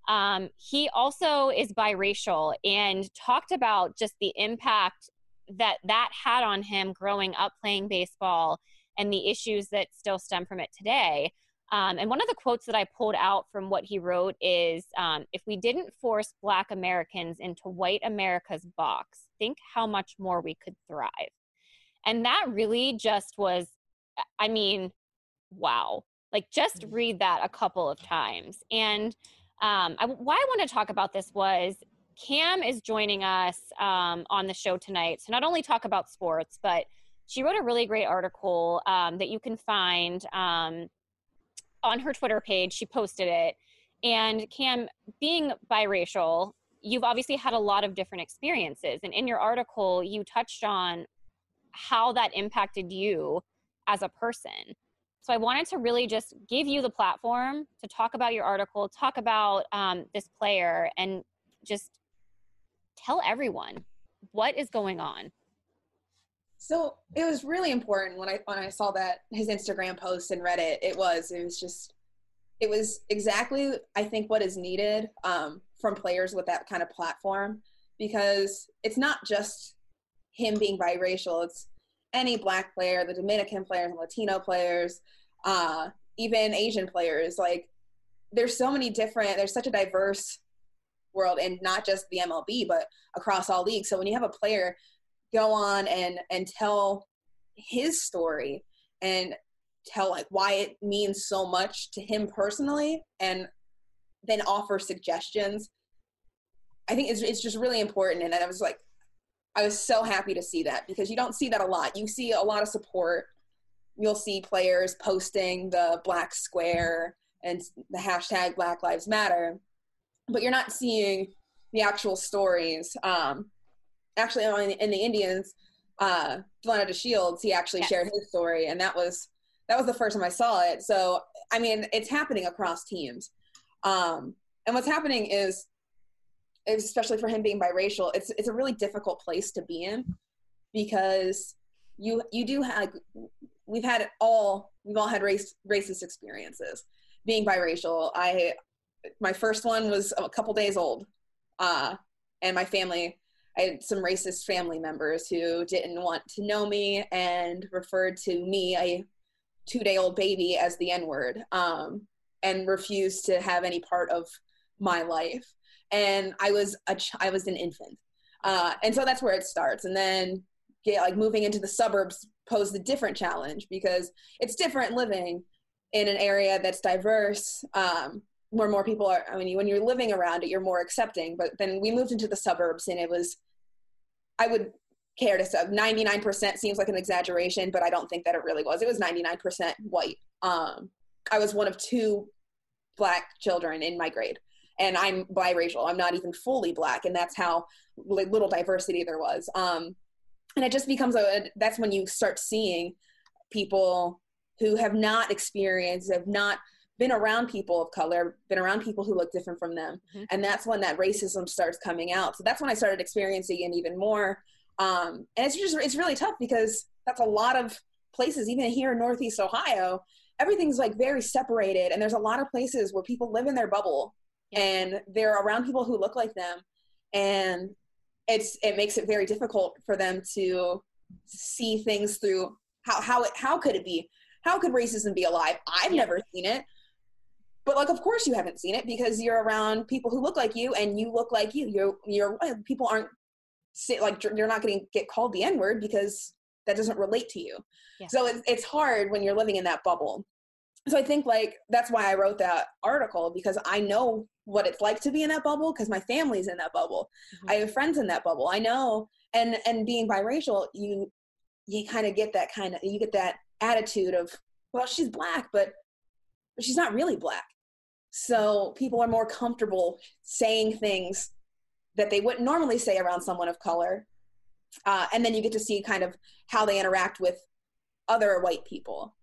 Um, he also is biracial and talked about just the impact that that had on him growing up playing baseball and the issues that still stem from it today. Um, and one of the quotes that I pulled out from what he wrote is um, If we didn't force Black Americans into white America's box, think how much more we could thrive. And that really just was, I mean, wow. Like, just read that a couple of times. And um, I, why I want to talk about this was Cam is joining us um, on the show tonight to not only talk about sports, but she wrote a really great article um, that you can find um, on her Twitter page. She posted it. And Cam, being biracial, you've obviously had a lot of different experiences. And in your article, you touched on how that impacted you as a person. So I wanted to really just give you the platform to talk about your article, talk about um, this player, and just tell everyone what is going on. So it was really important when I when I saw that his Instagram post and read it. It was it was just it was exactly I think what is needed um, from players with that kind of platform because it's not just him being biracial. It's any black player, the Dominican players, and Latino players, uh, even Asian players. Like there's so many different. There's such a diverse world, and not just the MLB, but across all leagues. So when you have a player go on and and tell his story and tell like why it means so much to him personally and then offer suggestions i think it's, it's just really important and i was like i was so happy to see that because you don't see that a lot you see a lot of support you'll see players posting the black square and the hashtag black lives matter but you're not seeing the actual stories um, actually in the indians uh Delino DeShields, he actually yes. shared his story and that was that was the first time I saw it. So I mean, it's happening across teams. Um, and what's happening is, especially for him being biracial, it's it's a really difficult place to be in because you you do have we've had all we've all had race racist experiences being biracial. I my first one was a couple days old, uh, and my family. I had some racist family members who didn't want to know me and referred to me, a two day old baby as the N word um, and refused to have any part of my life. And I was a ch- I was an infant, uh, and so that's where it starts. And then get like moving into the suburbs posed a different challenge because it's different living in an area that's diverse um, where more people are i mean when you're living around it you're more accepting. But then we moved into the suburbs and it was i would care to say 99% seems like an exaggeration but i don't think that it really was. It was 99% white. Um, i was one of two black children in my grade and i'm biracial. I'm not even fully black and that's how little diversity there was. Um, and it just becomes a that's when you start seeing people who have not experienced have not been around people of color been around people who look different from them. Mm-hmm. and that's when that racism starts coming out. So that's when i started experiencing it even more. Um, and it's just it's really tough because that's a lot of places, even here in Northeast Ohio, everything's like very separated, and there's a lot of places where people live in their bubble yeah. and they're around people who look like them, and it's it makes it very difficult for them to see things through how how it how could it be? How could racism be alive? I've yeah. never seen it. But like of course you haven't seen it because you're around people who look like you and you look like you. You're you're people aren't like you're not going to get called the n word because that doesn't relate to you. Yeah. so it's, it's hard when you're living in that bubble so i think like that's why i wrote that article because i know what it's like to be in that bubble because my family's in that bubble mm-hmm. i have friends in that bubble i know and and being biracial you you kind of get that kind of you get that attitude of well she's black but but she's not really black so people are more comfortable saying things that they wouldn't normally say around someone of color. Uh, and then you get to see kind of how they interact with other white people.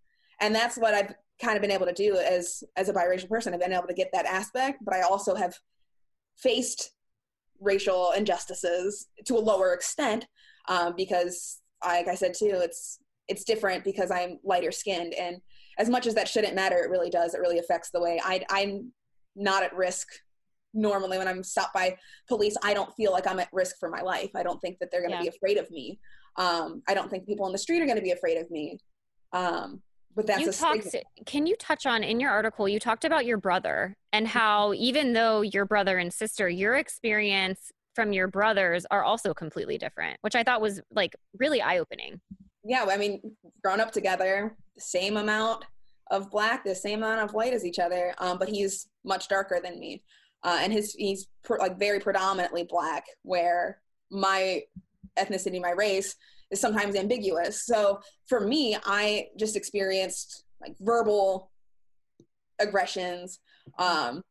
And that's what I've kind of been able to do as as a biracial person. I've been able to get that aspect, but I also have faced racial injustices to a lower extent um, because, like I said too, it's it's different because I'm lighter skinned, and as much as that shouldn't matter, it really does. It really affects the way I, I'm not at risk normally when I'm stopped by police, I don't feel like I'm at risk for my life. I don't think that they're going to yeah. be afraid of me. Um, I don't think people on the street are going to be afraid of me. Um, but that's you a talked, can you touch on in your article you talked about your brother and how even though your brother and sister your experience from your brothers are also completely different which i thought was like really eye-opening. Yeah i mean grown up together the same amount of black the same amount of white as each other um, but he's much darker than me. Uh, and his he's pr- like very predominantly black, where my ethnicity, my race is sometimes ambiguous. So for me, I just experienced like verbal aggressions, um,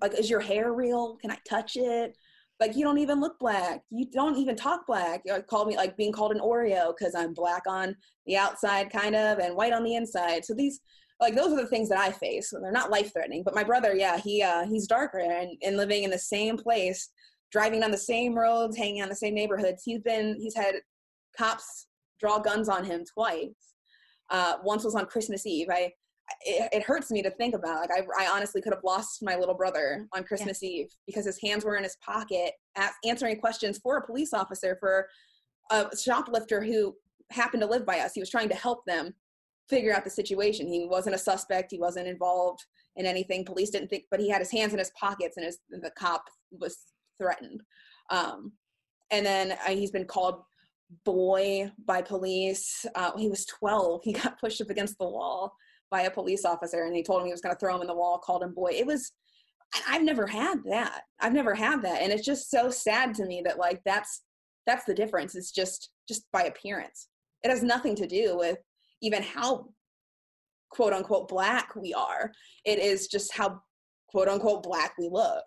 like, is your hair real? Can I touch it? Like, you don't even look black. You don't even talk black. You know, called me like being called an Oreo because I'm black on the outside, kind of, and white on the inside. So these, like, those are the things that I face. They're not life threatening. But my brother, yeah, he uh, he's darker and, and living in the same place, driving on the same roads, hanging in the same neighborhoods. He's been he's had cops draw guns on him twice. Uh, once was on Christmas Eve. I it, it, hurts me to think about. Like I, I honestly could have lost my little brother on Christmas yeah. Eve because his hands were in his pocket, answering questions for a police officer for a shoplifter who happened to live by us. He was trying to help them figure out the situation. He wasn't a suspect. He wasn't involved in anything. Police didn't think, but he had his hands in his pockets, and his the cop was threatened. Um, and then uh, he's been called boy by police. Uh, he was 12. He *laughs* got pushed up against the wall by a police officer and he told him he was going to throw him in the wall, called him boy. It was, I've never had that. I've never had that. And it's just so sad to me that like, that's, that's the difference. It's just, just by appearance. It has nothing to do with even how quote unquote black we are. It is just how quote unquote black we look.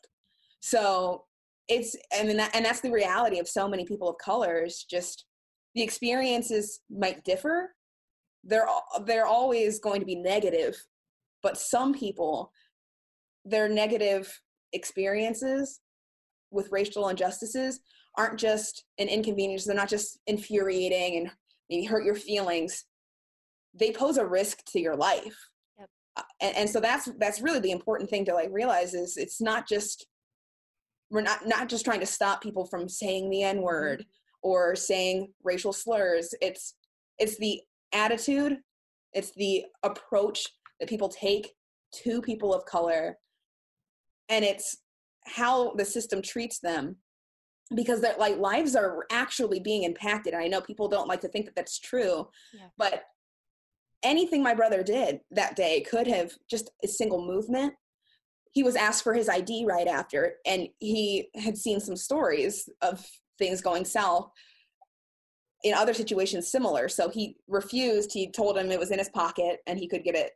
So it's, mean, that, and that's the reality of so many people of color is just the experiences might differ, they're they're always going to be negative but some people their negative experiences with racial injustices aren't just an inconvenience they're not just infuriating and maybe hurt your feelings they pose a risk to your life yep. Uh, and, and so that's that's really the important thing to like realize is it's not just we're not not just trying to stop people from saying the n mm-hmm. word or saying racial slurs it's it's the attitude, it's the approach that people take to people of color, and it's how the system treats them because their like lives are actually being impacted and i know people don't like to think that that's true yeah. but anything my brother did that day could have just a single movement he was asked for his id right after and he had seen some stories of things going south in other situations similar. So he refused. He told him it was in his pocket and he could get it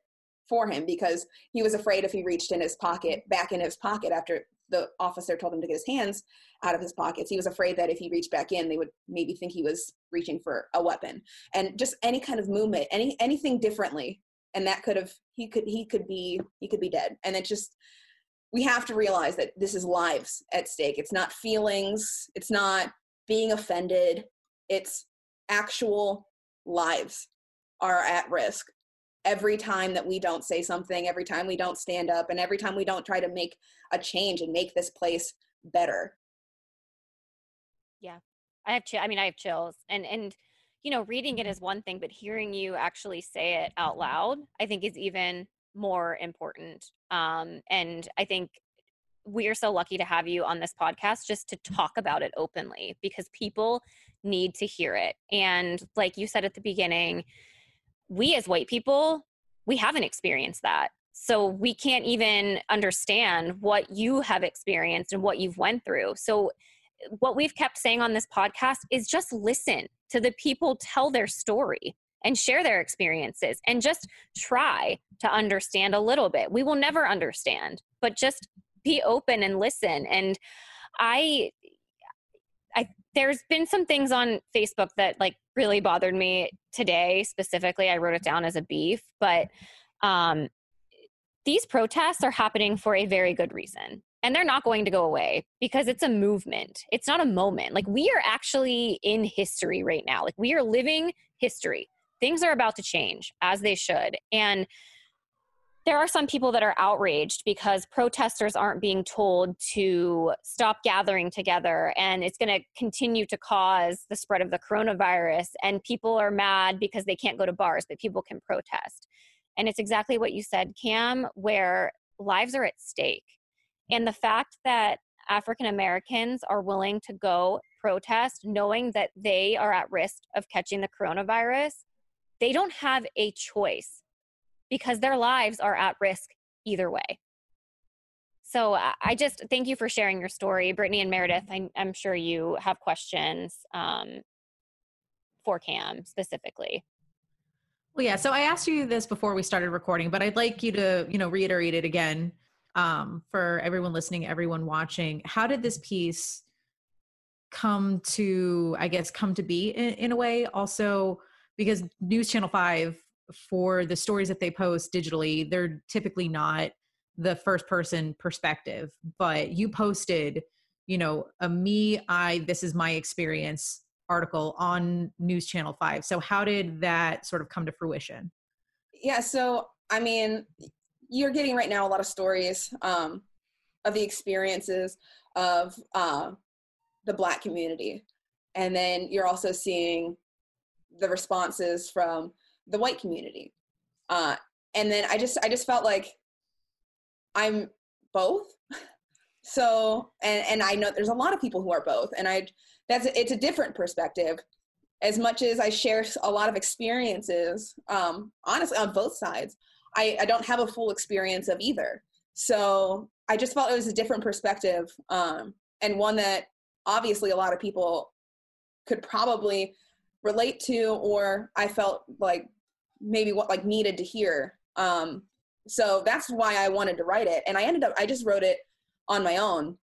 for him because he was afraid if he reached in his pocket, back in his pocket after the officer told him to get his hands out of his pockets, he was afraid that if he reached back in, they would maybe think he was reaching for a weapon. And just any kind of movement, any anything differently, and that could have he could he could be he could be dead. And it just we have to realize that this is lives at stake. It's not feelings. It's not being offended. It's actual lives are at risk every time that we don't say something, every time we don't stand up, and every time we don't try to make a change and make this place better. Yeah. I have I mean I have chills and and you know reading it is one thing but hearing you actually say it out loud I think is even more important. Um and I think we are so lucky to have you on this podcast just to talk about it openly because people need to hear it. And like you said at the beginning, we as white people, we haven't experienced that. So we can't even understand what you have experienced and what you've went through. So what we've kept saying on this podcast is just listen to the people tell their story and share their experiences and just try to understand a little bit. We will never understand, but just be open and listen. And I I there's been some things on Facebook that like really bothered me today specifically. I wrote it down as a beef, but um, these protests are happening for a very good reason. And they're not going to go away because it's a movement. It's not a moment. Like we are actually in history right now. Like we are living history. Things are about to change as they should. And there are some people that are outraged because protesters aren't being told to stop gathering together and it's going to continue to cause the spread of the coronavirus and people are mad because they can't go to bars but people can protest and it's exactly what you said cam where lives are at stake and the fact that african americans are willing to go protest knowing that they are at risk of catching the coronavirus they don't have a choice because their lives are at risk either way. So I just thank you for sharing your story, Brittany and Meredith. I, am sure you have questions um, for Cam specifically. Well, yeah. So I asked you this before we started recording, but I'd like you to, you know, reiterate it again. um, for everyone listening, everyone watching, how did this piece come to, I guess, come to be in, in a way? Also, because News Channel 5, for the stories that they post digitally, they're typically not the first person perspective, but you posted, you know, a me, I, this is my experience article on News Channel 5. So, how did that sort of come to fruition? Yeah, so I mean, you're getting right now a lot of stories um, of the experiences of uh, the Black community, and then you're also seeing the responses from the white community. Uh, and then I just I just felt like I'm both. *laughs* So and and I know there's a lot of people who are both, and I that's it's a different perspective. As much as I share a lot of experiences, um, honestly, on both sides, I, I don't have a full experience of either. So I just felt it was a different perspective, um, and one that obviously a lot of people could probably relate to, or I felt like maybe what like needed to hear. Um, so that's why I wanted to write it, and I ended up I just wrote it on my own,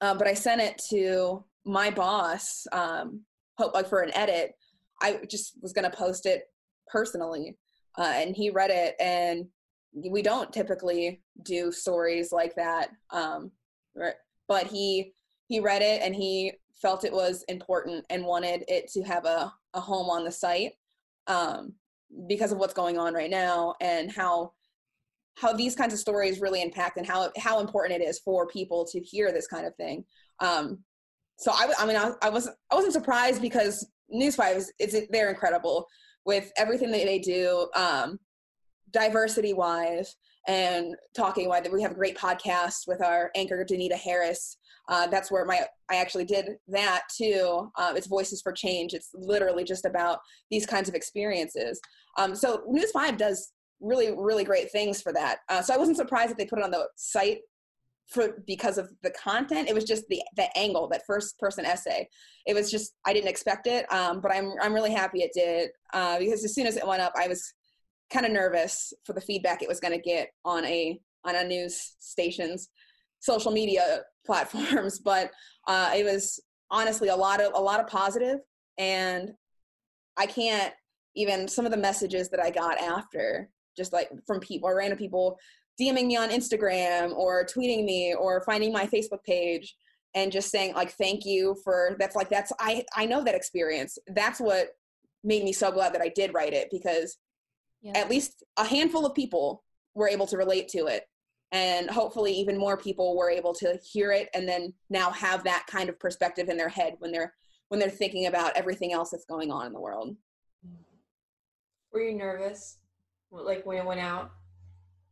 uh, but I sent it to my boss, um, hope like for an edit. I just was gonna post it personally, uh, and he read it, and we don't typically do stories like that. Um, but he he read it and he felt it was important and wanted it to have a, a home on the site um, because of what's going on right now and how how these kinds of stories really impact and how how important it is for people to hear this kind of thing. Um, so I, I mean, I, I wasn't I wasn't surprised because News Five is it's they're incredible with everything that they do, um, diversity wise, and talking why that we have a great podcast with our anchor Danita Harris. Uh, that's where my I actually did that too. Uh, it's Voices for Change. It's literally just about these kinds of experiences. Um, so News Five does really really great things for that. Uh, so I wasn't surprised that they put it on the site for because of the content. It was just the the angle, that first person essay. It was just I didn't expect it, um, but I'm I'm really happy it did uh, because as soon as it went up, I was kind of nervous for the feedback it was going to get on a on a news station's social media *laughs* platforms. *laughs* But uh, it was honestly a lot of a lot of positive, and I can't even some of the messages that I got after just like from people random people DMing me on Instagram or tweeting me or finding my Facebook page and just saying like thank you for that's like that's I I know that experience. That's what made me so glad that I did write it because yeah. at least a handful of people were able to relate to it and hopefully even more people were able to hear it and then now have that kind of perspective in their head when they're when they're thinking about everything else that's going on in the world. Were you nervous like when it went out?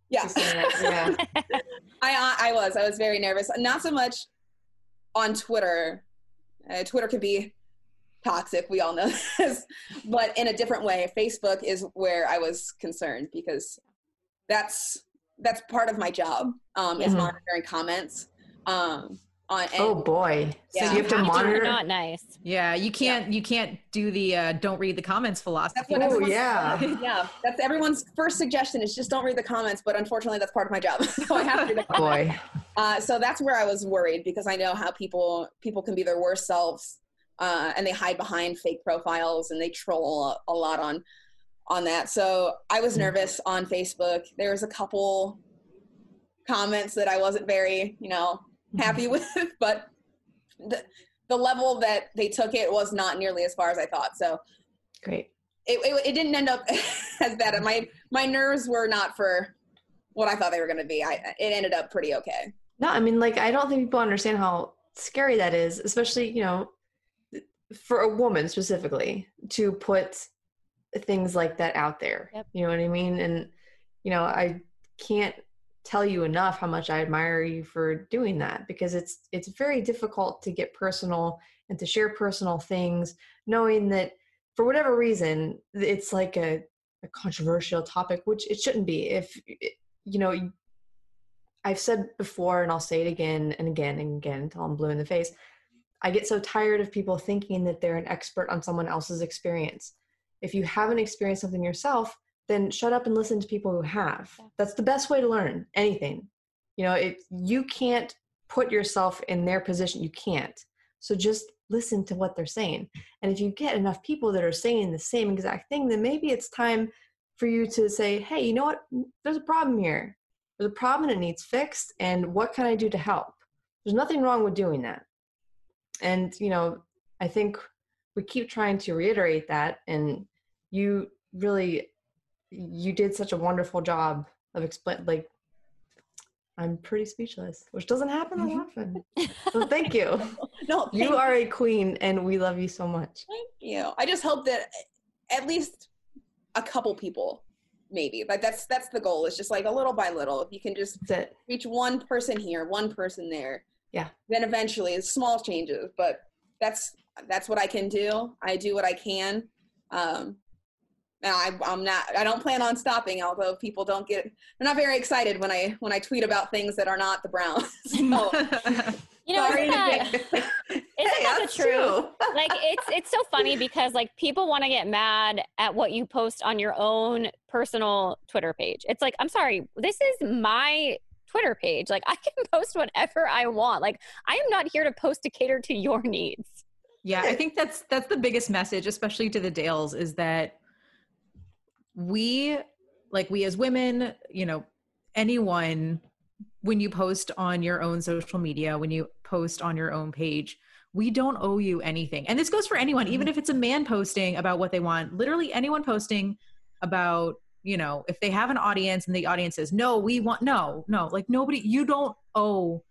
Yeah. yeah. *laughs* I I was. I was very nervous. Not so much on Twitter. Uh, Twitter could be toxic. We all know *laughs* this, but in a different way. Facebook is where I was concerned because that's that's part of my job um, is monitoring comments. Um, on, and, oh boy! Yeah. So you have to monitor. Not nice. Yeah, you can't. Yeah. You can't do the uh, "don't read the comments" philosophy. oh yeah, yeah. That's everyone's first suggestion is just don't read the comments. But unfortunately, that's part of my job, *laughs* so I have to read the. Boy. Uh, so that's where I was worried because I know how people people can be their worst selves, uh, and they hide behind fake profiles and they troll a, a lot on on that. So I was mm. nervous on Facebook. There was a couple comments that I wasn't very, you know, happy *laughs* with, but the, the level that they took it was not nearly as far as I thought. So great. It, it, it didn't end up *laughs* as bad. My my nerves were not for what I thought they were going to be. I it ended up pretty okay. No, I mean, like I don't think people understand how scary that is, especially you know, for a woman specifically to put things like that out there. Yep. You know what I mean? And you know, I can't tell you enough how much I admire you for doing that because it's it's very difficult to get personal and to share personal things knowing that for whatever reason it's like a, a controversial topic which it shouldn't be if you know I've said before and I'll say it again and again and again until I'm blue in the face I get so tired of people thinking that they're an expert on someone else's experience if you haven't experienced something yourself then shut up and listen to people who have. That's the best way to learn anything. You know, it you can't put yourself in their position. You can't. So just listen to what they're saying. And if you get enough people that are saying the same exact thing, then maybe it's time for you to say, hey, you know what? There's a problem here. There's a problem that needs fixed. And what can I do to help? There's nothing wrong with doing that. And, you know, I think we keep trying to reiterate that. And you really, you did such a wonderful job of explain like I'm pretty speechless, which doesn't happen that often. So *laughs* thank you. no, you are a queen, and we love you so much. Thank you. I just hope that eh, at least a couple people, maybe, like that's that's the goal. It's just like a little by little. If you can just reach one person here, one person there, yeah. Then eventually, it's small changes, but that's that's what I can do. I do what I can. Um, and I, I'm not. I don't plan on stopping. Although people don't get, they're not very excited when I when I tweet about things that are not the Browns. *laughs* so, *laughs* you know, isn't that, *laughs* isn't hey, that the truth? like it's it's so funny because like people want to get mad at what you post on your own personal Twitter page. It's like I'm sorry, this is my Twitter page. Like *laughs* I can post whatever I want. Like I am not here to post to cater to your needs. Yeah, I think that's that's the biggest message, especially to the Dales, is that we like we as women you know anyone when you post on your own social media when you post on your own page we don't owe you anything and this goes for anyone even mm-hmm. if it's a man posting about what they want literally anyone posting about you know if they have an audience and the audience says no we want no no like nobody you don't owe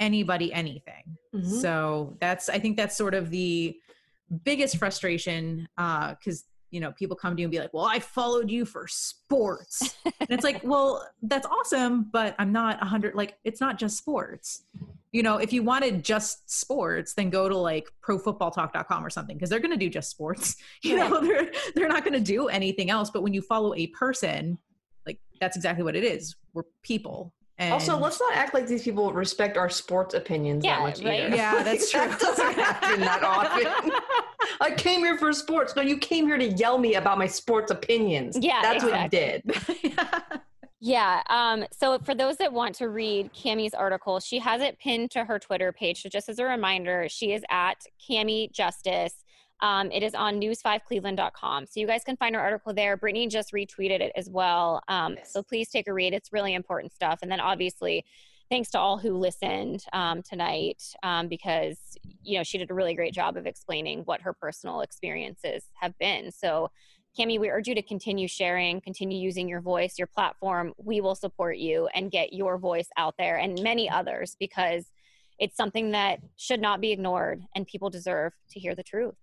anybody anything mm-hmm. so that's i think that's sort of the biggest frustration uh because you know people come to you and be like well i followed you for sports and it's like *laughs* well that's awesome but i'm not a hundred like it's not just sports you know if you wanted just sports then go to like profootballtalk.com or something because they're going to do just sports *laughs* you know they're they're not going to do anything else but when you follow a person like that's exactly what it is we're people and also, let's not act like these people respect our sports opinions yeah, that much right? either. Yeah, *laughs* that's true. that doesn't happen that often. I came here for sports. No, you came here to yell me about my sports opinions. Yeah, that's exactly. what you did. *laughs* yeah. Um, so for those that want to read Cami's article, she has it pinned to her Twitter page. So just as a reminder, she is at Cami Justice. Um, it is on news5cleveland.com. So you guys can find her article there. Brittany just retweeted it as well. Um, yes. So please take a read. It's really important stuff. And then obviously, thanks to all who listened um, tonight um, because, you know, she did a really great job of explaining what her personal experiences have been. So, Cami, we urge you to continue sharing, continue using your voice, your platform. We will support you and get your voice out there and many others because it's something that should not be ignored and people deserve to hear the truth.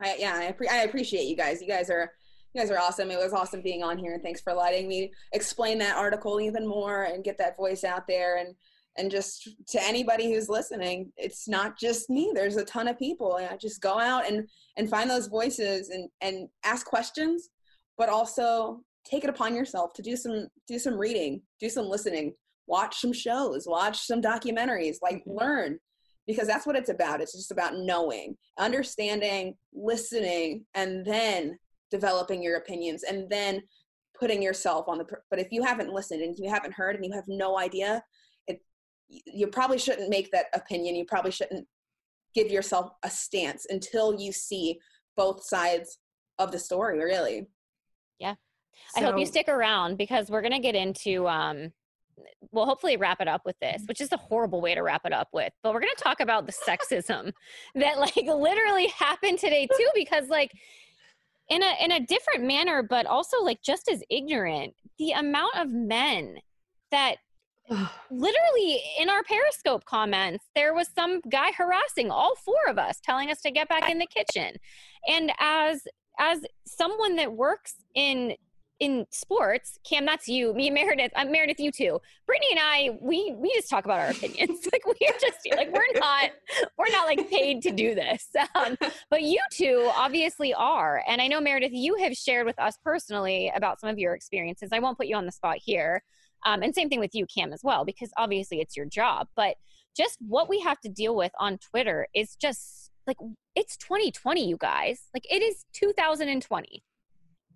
I, yeah, I, pre- I appreciate you guys. You guys are you guys are awesome. It was awesome being on here, and thanks for letting me explain that article even more and get that voice out there. And and just to anybody who's listening, it's not just me. There's a ton of people. Yeah, just go out and and find those voices and and ask questions, but also take it upon yourself to do some do some reading, do some listening, watch some shows, watch some documentaries, like mm-hmm. learn because that's what it's about. It's just about knowing, understanding, listening, and then developing your opinions and then putting yourself on the but if you haven't listened and you haven't heard and you have no idea it you probably shouldn't make that opinion you probably shouldn't give yourself a stance until you see both sides of the story really yeah so, i hope you stick around because we're going to get into um we'll hopefully wrap it up with this, which is a horrible way to wrap it up with. But we're going to talk about the sexism *laughs* that like literally happened today too because like in a in a different manner but also like just as ignorant, the amount of men that *sighs* literally in our periscope comments there was some guy harassing all four of us telling us to get back in the kitchen. And as as someone that works in in sports, Cam, that's you. Me, and Meredith. I'm uh, Meredith. You too. Brittany and I, we we just talk about our opinions. *laughs* like we're just like we're not we're not like paid to do this. *laughs* Um, but you two obviously are, and I know Meredith, you have shared with us personally about some of your experiences. I won't put you on the spot here, um, and same thing with you, Cam, as well, because obviously it's your job. But just what we have to deal with on Twitter is just like it's 2020, you guys. Like it is 2020.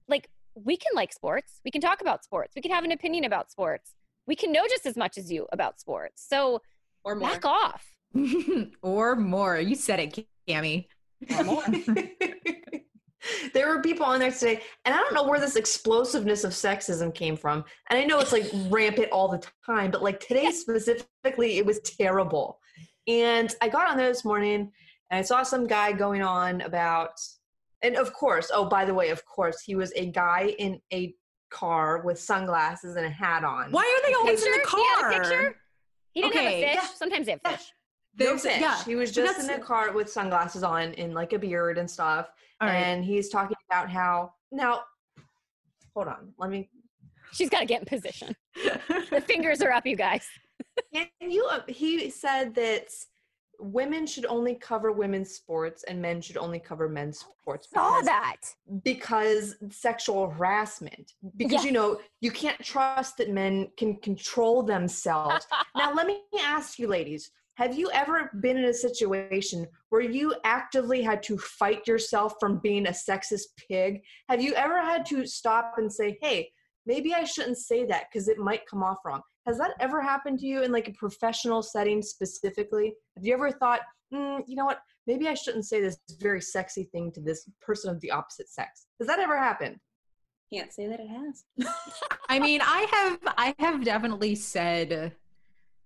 Like we can like sports. We can talk about sports. We can have an opinion about sports. we can know just as much as you about sports. So or more. back off. *laughs* or more. You said it, Cami. *laughs* There were people on there today, and I don't know where this explosiveness of sexism came from. And I know it's like rampant all the time, but like today specifically, it was terrible. And I got on there this morning and I saw some guy going on about, and of course, oh, by the way, of course, he was a guy in a car with sunglasses and a hat on. Why are they always in the car? He had a picture. He didn't Okay, have a fish. yeah. Sometimes they have Yeah. fish. No They- fish. yeah, he was just in that's- a car with sunglasses on and like a beard and stuff. All right. And he's talking about how now hold on, let me She's got to get in position. *laughs* The fingers are up, you guys. Can you? Uh, he said that women should only cover women's sports and men should only cover men's oh, sports. Saw because- that. because sexual harassment. Because Yeah. you know you can't trust that men can control themselves. *laughs* now, let me ask you, ladies. Have you ever been in a situation where you actively had to fight yourself from being a sexist pig? Have you ever had to stop and say, hey, maybe I shouldn't say that because it might come off wrong? Has that ever happened to you in like a professional setting specifically? Have you ever thought, mm, you know what, maybe I shouldn't say this very sexy thing to this person of the opposite sex? Has that ever happened? Can't say that it has. *laughs* I mean, I have I have definitely said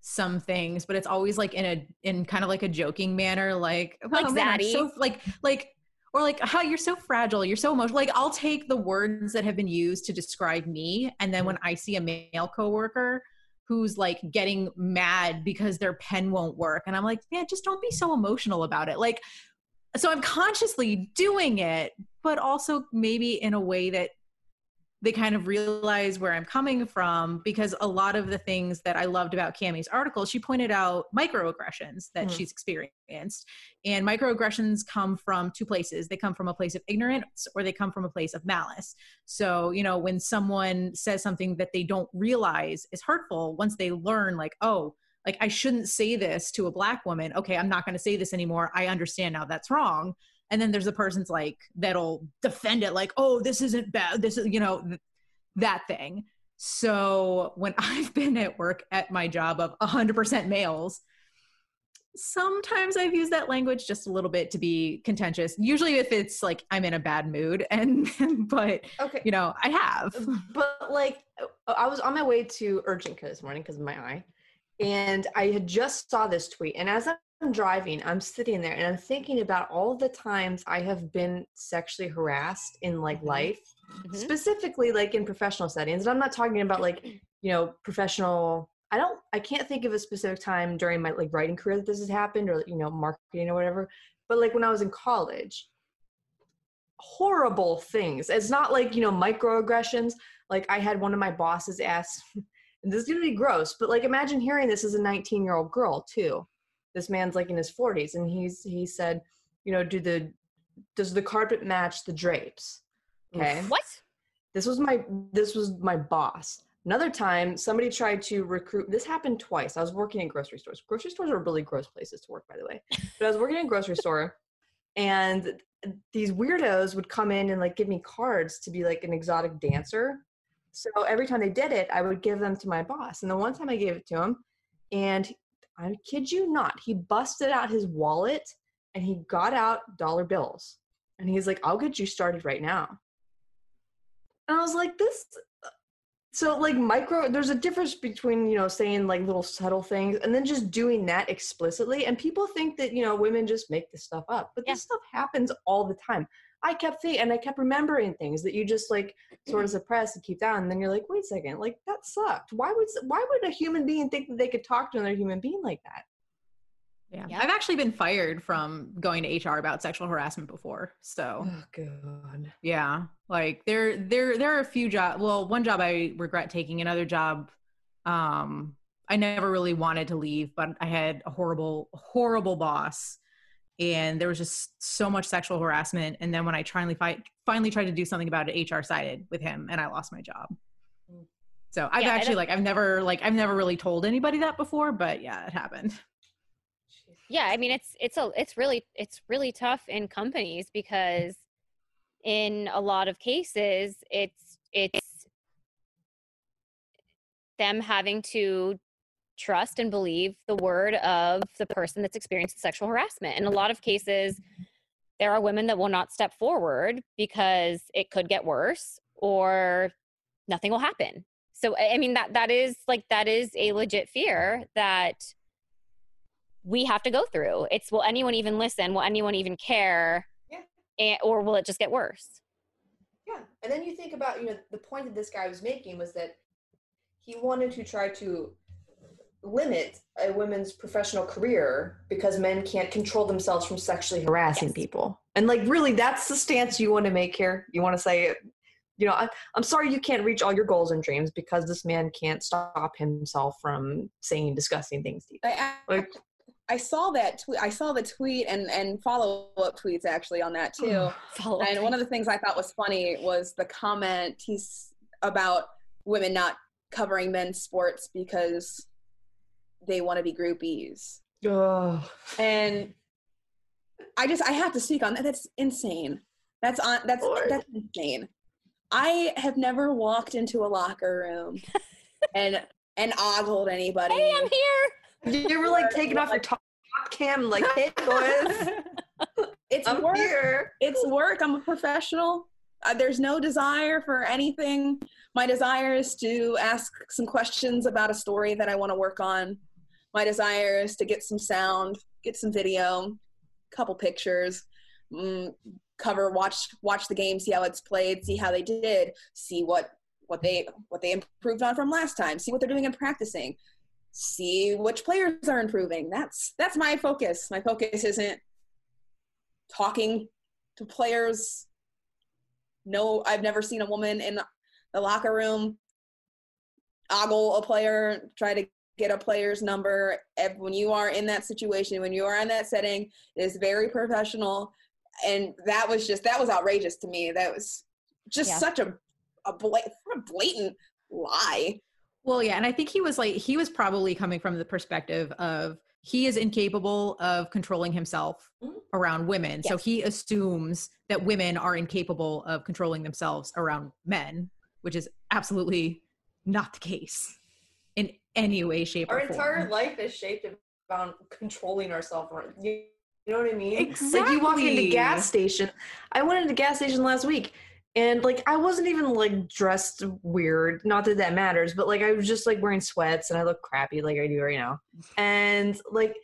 some things, but it's always like in a in kind of like a joking manner, like Like "Oh, man, so like like or like how you're so fragile, you're so emotional. Like I'll take the words that have been used to describe me, and then when I see a male coworker who's like getting mad because their pen won't work, and I'm like, man, just don't be so emotional about it. Like, so I'm consciously doing it, but also maybe in a way that they kind of realize where I'm coming from because a lot of the things that I loved about Cami's article, she pointed out microaggressions that Mm. she's experienced. And microaggressions come from two places. They come from a place of ignorance or they come from a place of malice. So, you know, when someone says something that they don't realize is hurtful, once they learn, like, oh, like I shouldn't say this to a black woman. Okay, I'm not going to say this anymore. I understand now that's wrong and then there's a person's like that'll defend it like oh this isn't bad this is you know th- that thing so when *laughs* i've been at work at my job of 100% males sometimes i've used that language just a little bit to be contentious usually if it's like i'm in a bad mood *laughs* and but Okay. you know i have But like, uh, I was on my way to urgent care this morning because of my eye, and I had just saw this tweet. And as I'm driving, I'm sitting there and I'm thinking about all the times I have been sexually harassed in like Mhm. life, Mhm. specifically like in professional settings. And I'm not talking about like you know professional. I don't. I can't think of a specific time during my like writing career that this has happened, or you know marketing or whatever. But like when I was in college, horrible things. It's not like you know microaggressions like i had one of my bosses ask *laughs* and this is going to be gross but like imagine hearing this as a 19 year old girl too this man's like in his 40s and he's he said you know do the does the carpet match the drapes? Okay What? this was my this was my boss. Another time somebody tried to recruit this happened twice. I was working in grocery stores. Grocery stores are really gross places to work by the way. But i was working in a grocery store and these weirdos would come in and like give me cards to be like an exotic dancer. So every time they did it i would give them to my boss. And the one time i gave it to him and i kid you not he busted out his wallet and he got out dollar bills and he's like i'll get you started right now and I was like, this. Uh, so like micro, there's a difference between you know saying like little subtle things and then just doing that explicitly. And people think that you know women just make this stuff up, but Yeah. this stuff happens all the time. I kept thinking, and I kept remembering things that you just like sort of suppress and keep down. And then you're like, wait a second, like that sucked. Why would why would a human being think that they could talk to another human being like that? yeah. Yeah. i've actually been fired from going to hr about sexual harassment before so Oh god. Yeah, like there there there are a few jobs. Well, one job I regret taking. Another job, um, I never really wanted to leave, but I had a horrible horrible boss, and there was just so much sexual harassment. And then when I finally fight, finally tried to do something about it, HR sided with him, and I lost my job. So I've Yeah, actually like I've never like I've never really told anybody that before, but yeah, it happened. yeah i mean it's it's a it's really it's really tough in companies because in a lot of cases it's it's them having to trust and believe the word of the person that's experienced sexual harassment. In a lot of cases, there are women that will not step forward because it could get worse or nothing will happen. So I mean that that is like that is a legit fear that we have to go through. It's will anyone even listen? Will anyone even care? Yeah. And, or will it just get worse? Yeah. And then you think about, you know, the point that this guy was making was that he wanted to try to limit a woman's professional career because men can't control themselves from sexually harassing yes. people. And like really that's the stance you want to make here. You want to say you know, I, I'm sorry you can't reach all your goals and dreams because this man can't stop himself from saying disgusting things to you. I, like, I saw that tweet. I saw the tweet and and follow up tweets actually on that too. and one of the things I thought was funny was the comment he's about women not covering men's sports because they want to be groupies. Oh. And I just I have to speak on that. That's insane. That's on that's Lord. that's insane. I have never walked into a locker room *laughs* and and ogled anybody. Hey, I'm here. *laughs* You were like taking off your top cam, like, hey boys, *laughs* it's I'm work. Here. It's work. I'm a professional. Uh, there's no desire for anything. My desire is to ask some questions about a story that I want to work on. My desire is to get some sound, get some video, couple pictures, mm, cover watch watch the game see how it's played see how they did see what what they what they improved on from last time see what they're doing in practicing see which players are improving. That's that's my focus. My focus isn't talking to players. No i've never seen a woman in the locker room ogle a player try to get a player's number when you are in that situation when you are in that setting it is very professional and that was just that was outrageous to me. That was just yeah. such a a blatant, blatant lie. Well, yeah, and I think he was like he was probably coming from the perspective of he is incapable of controlling himself mm-hmm. around women. Yes. So he assumes that women are incapable of controlling themselves around men, which is absolutely not the case in any way, shape, Our or form. Entire life is shaped around controlling ourselves. You you know what I mean? Exactly. Like you walk into gas station. I went into gas station last week and like I wasn't even like dressed weird. Not that that matters, but like I was just like wearing sweats and I look crappy like I do right now. And like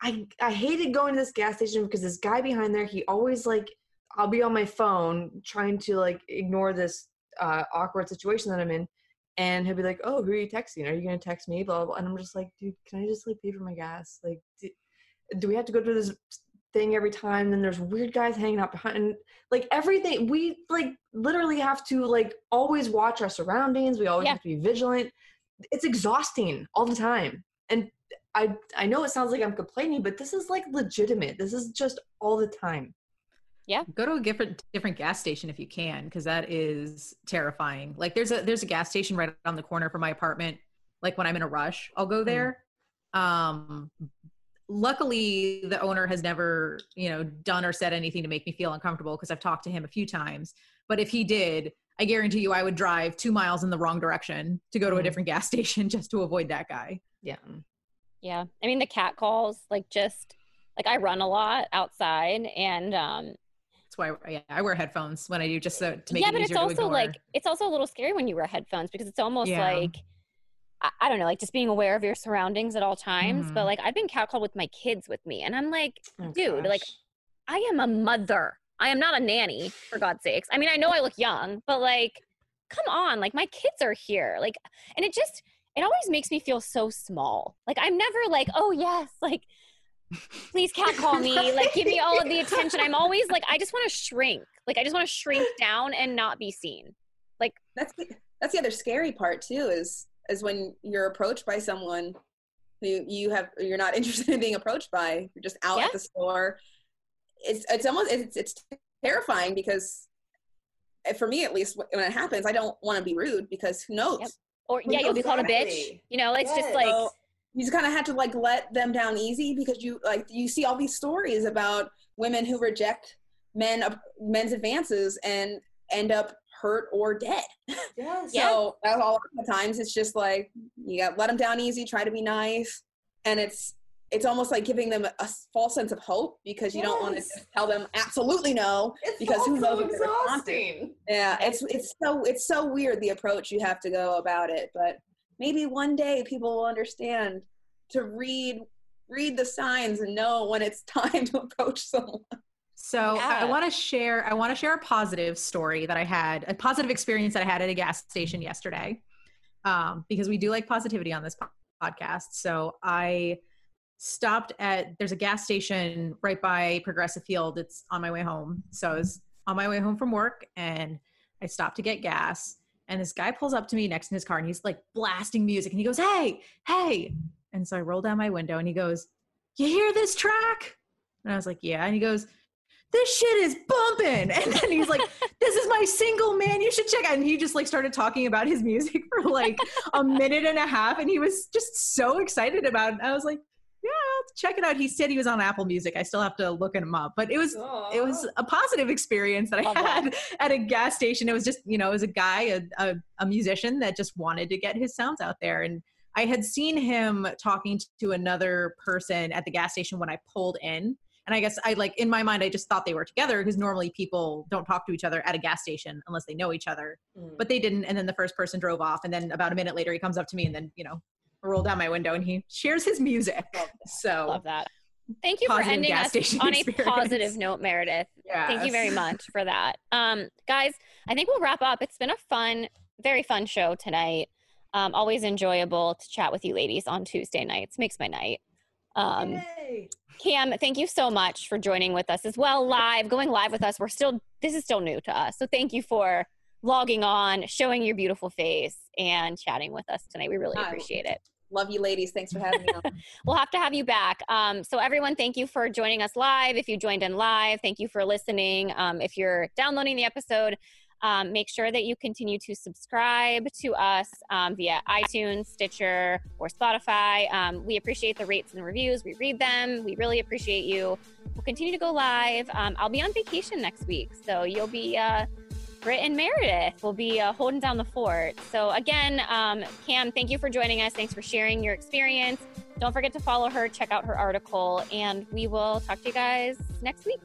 I I hated going to this gas station because this guy behind there, he always like I'll be on my phone trying to like ignore this uh, awkward situation that I'm in. And he'll be like, "Oh, who are you texting? Are you gonna text me?" Blah blah. blah. And I'm just like, "Dude, can I just like pay for my gas? Like, do we have to go to this thing every time then there's weird guys hanging out behind and like everything we like literally have to like always watch our surroundings we always yeah. have to be vigilant it's exhausting all the time and i i know it sounds like i'm complaining but this is like legitimate this is just all the time yeah go to a different different gas station if you can because that is terrifying like there's a there's a gas station right on the corner from my apartment like when i'm in a rush i'll go mm. there mm. um luckily the owner has never you know done or said anything to make me feel uncomfortable because i've talked to him a few times but if he did i guarantee you i would drive two miles in the wrong direction to go to a mm-hmm. different gas *laughs* station just to avoid that guy yeah yeah i mean the cat calls like just like i run a lot outside and um that's why yeah, I wear headphones when I do just so to make yeah, it but it's also like it's also a little scary when you wear headphones because it's almost yeah. like I don't know, like just being aware of your surroundings at all times. Mm-hmm. But like I've been catcalled with my kids with me, and I'm like, oh, dude, gosh. like I am a mother. I am not a nanny, for God's sakes. I mean, I know I look young, but like, come on, like my kids are here. Like, and it just it always makes me feel so small. Like I'm never like, oh yes, like please catcall me, *laughs* like give me all of the attention. I'm always like, I just want to shrink. Like I just want to shrink down and not be seen. Like that's the, that's the other scary part too is is when you're approached by someone who you have you're not *laughs* interested in being approached by. You're just out yeah. at the store. It's it's almost it's it's terrifying because eh, for me at least when it happens, I don't want to be rude because who knows? Yep. Or who yeah, knows you'll be called a bitch. You know, it's yes. just like so you just kind of had to like let them down easy because you like you see all these stories about women who reject men men's advances and end up hurt or dead. Yes. so that's all the times it's just like you got let them down easy, try to be nice, and it's it's almost like giving them a, a false sense of hope because you don't want to tell them absolutely no. It's because who knows exhausting. Yeah, it's it's so it's so weird the approach you have to go about it, but maybe one day people will understand to read read the signs and know when it's *laughs* time to approach someone. So I- I want to share. I want to share a positive story that I had, a positive experience that I had at a gas station yesterday, um, because we do like positivity on this po- podcast. So I stopped at. There's a gas station right by Progressive Field. It's on my way home. So I was on my way home from work, and I stopped to get gas. And this guy pulls up to me next in his car, and he's like blasting music, and he goes, "Hey, hey!" And so I roll down my window, and he goes, "You hear this track?" And I was like, "Yeah." And he goes this shit is bumping. *laughs* And then he's like, this is my single man. You should check out. And he just like started talking about his *laughs* music for like a minute and a half. And he was just so excited about it. I was like, yeah, check it out. He said he was on Apple Music. I still have to look him up, but it was it was a positive experience that I Love had that. at a gas station. It was just, you know, it was a guy, a, a, a musician that just wanted to get his sounds out there. And I had seen him talking to another person at the gas station when I pulled in. And I guess I like in my mind, I just thought they were together because normally people don't talk to each other at a gas station unless they know each other. Mm. But they didn't. And then the first person drove off. And then about a minute later, he comes up to me and then, you know, roll down my window and he shares his music. So Love that. Thank you for ending us station on a positive note, Meredith. Thank you very much for that. Um, guys, I think we'll wrap up. It's been a fun, very fun show tonight. Um, always enjoyable to chat with you ladies on Tuesday nights. Makes my night. Um, Yay. Cam, thank you so much for joining with us as well, live, going live with us. We're still, this is still new to us. So thank you for logging on, showing your beautiful face, and chatting with us tonight. We really appreciate it. Love you ladies. Thanks for having me. *laughs* We'll have to have you back. Um, so, everyone, thank you for joining us live. If you joined in live, thank you for listening. Um, if you're downloading the episode, um, make sure that you continue to subscribe to us um, via iTunes, Stitcher, or Spotify. Um, we appreciate the rates and reviews. We read them. We really appreciate you. We'll continue to go live. Um, I'll be on vacation next week, so you'll be. Uh, Britt and Meredith will be uh, holding down the fort. So, again, um, Cam, thank you for joining us. Thanks for sharing your experience. Don't forget to follow her, check out her article, and we will talk to you guys next week.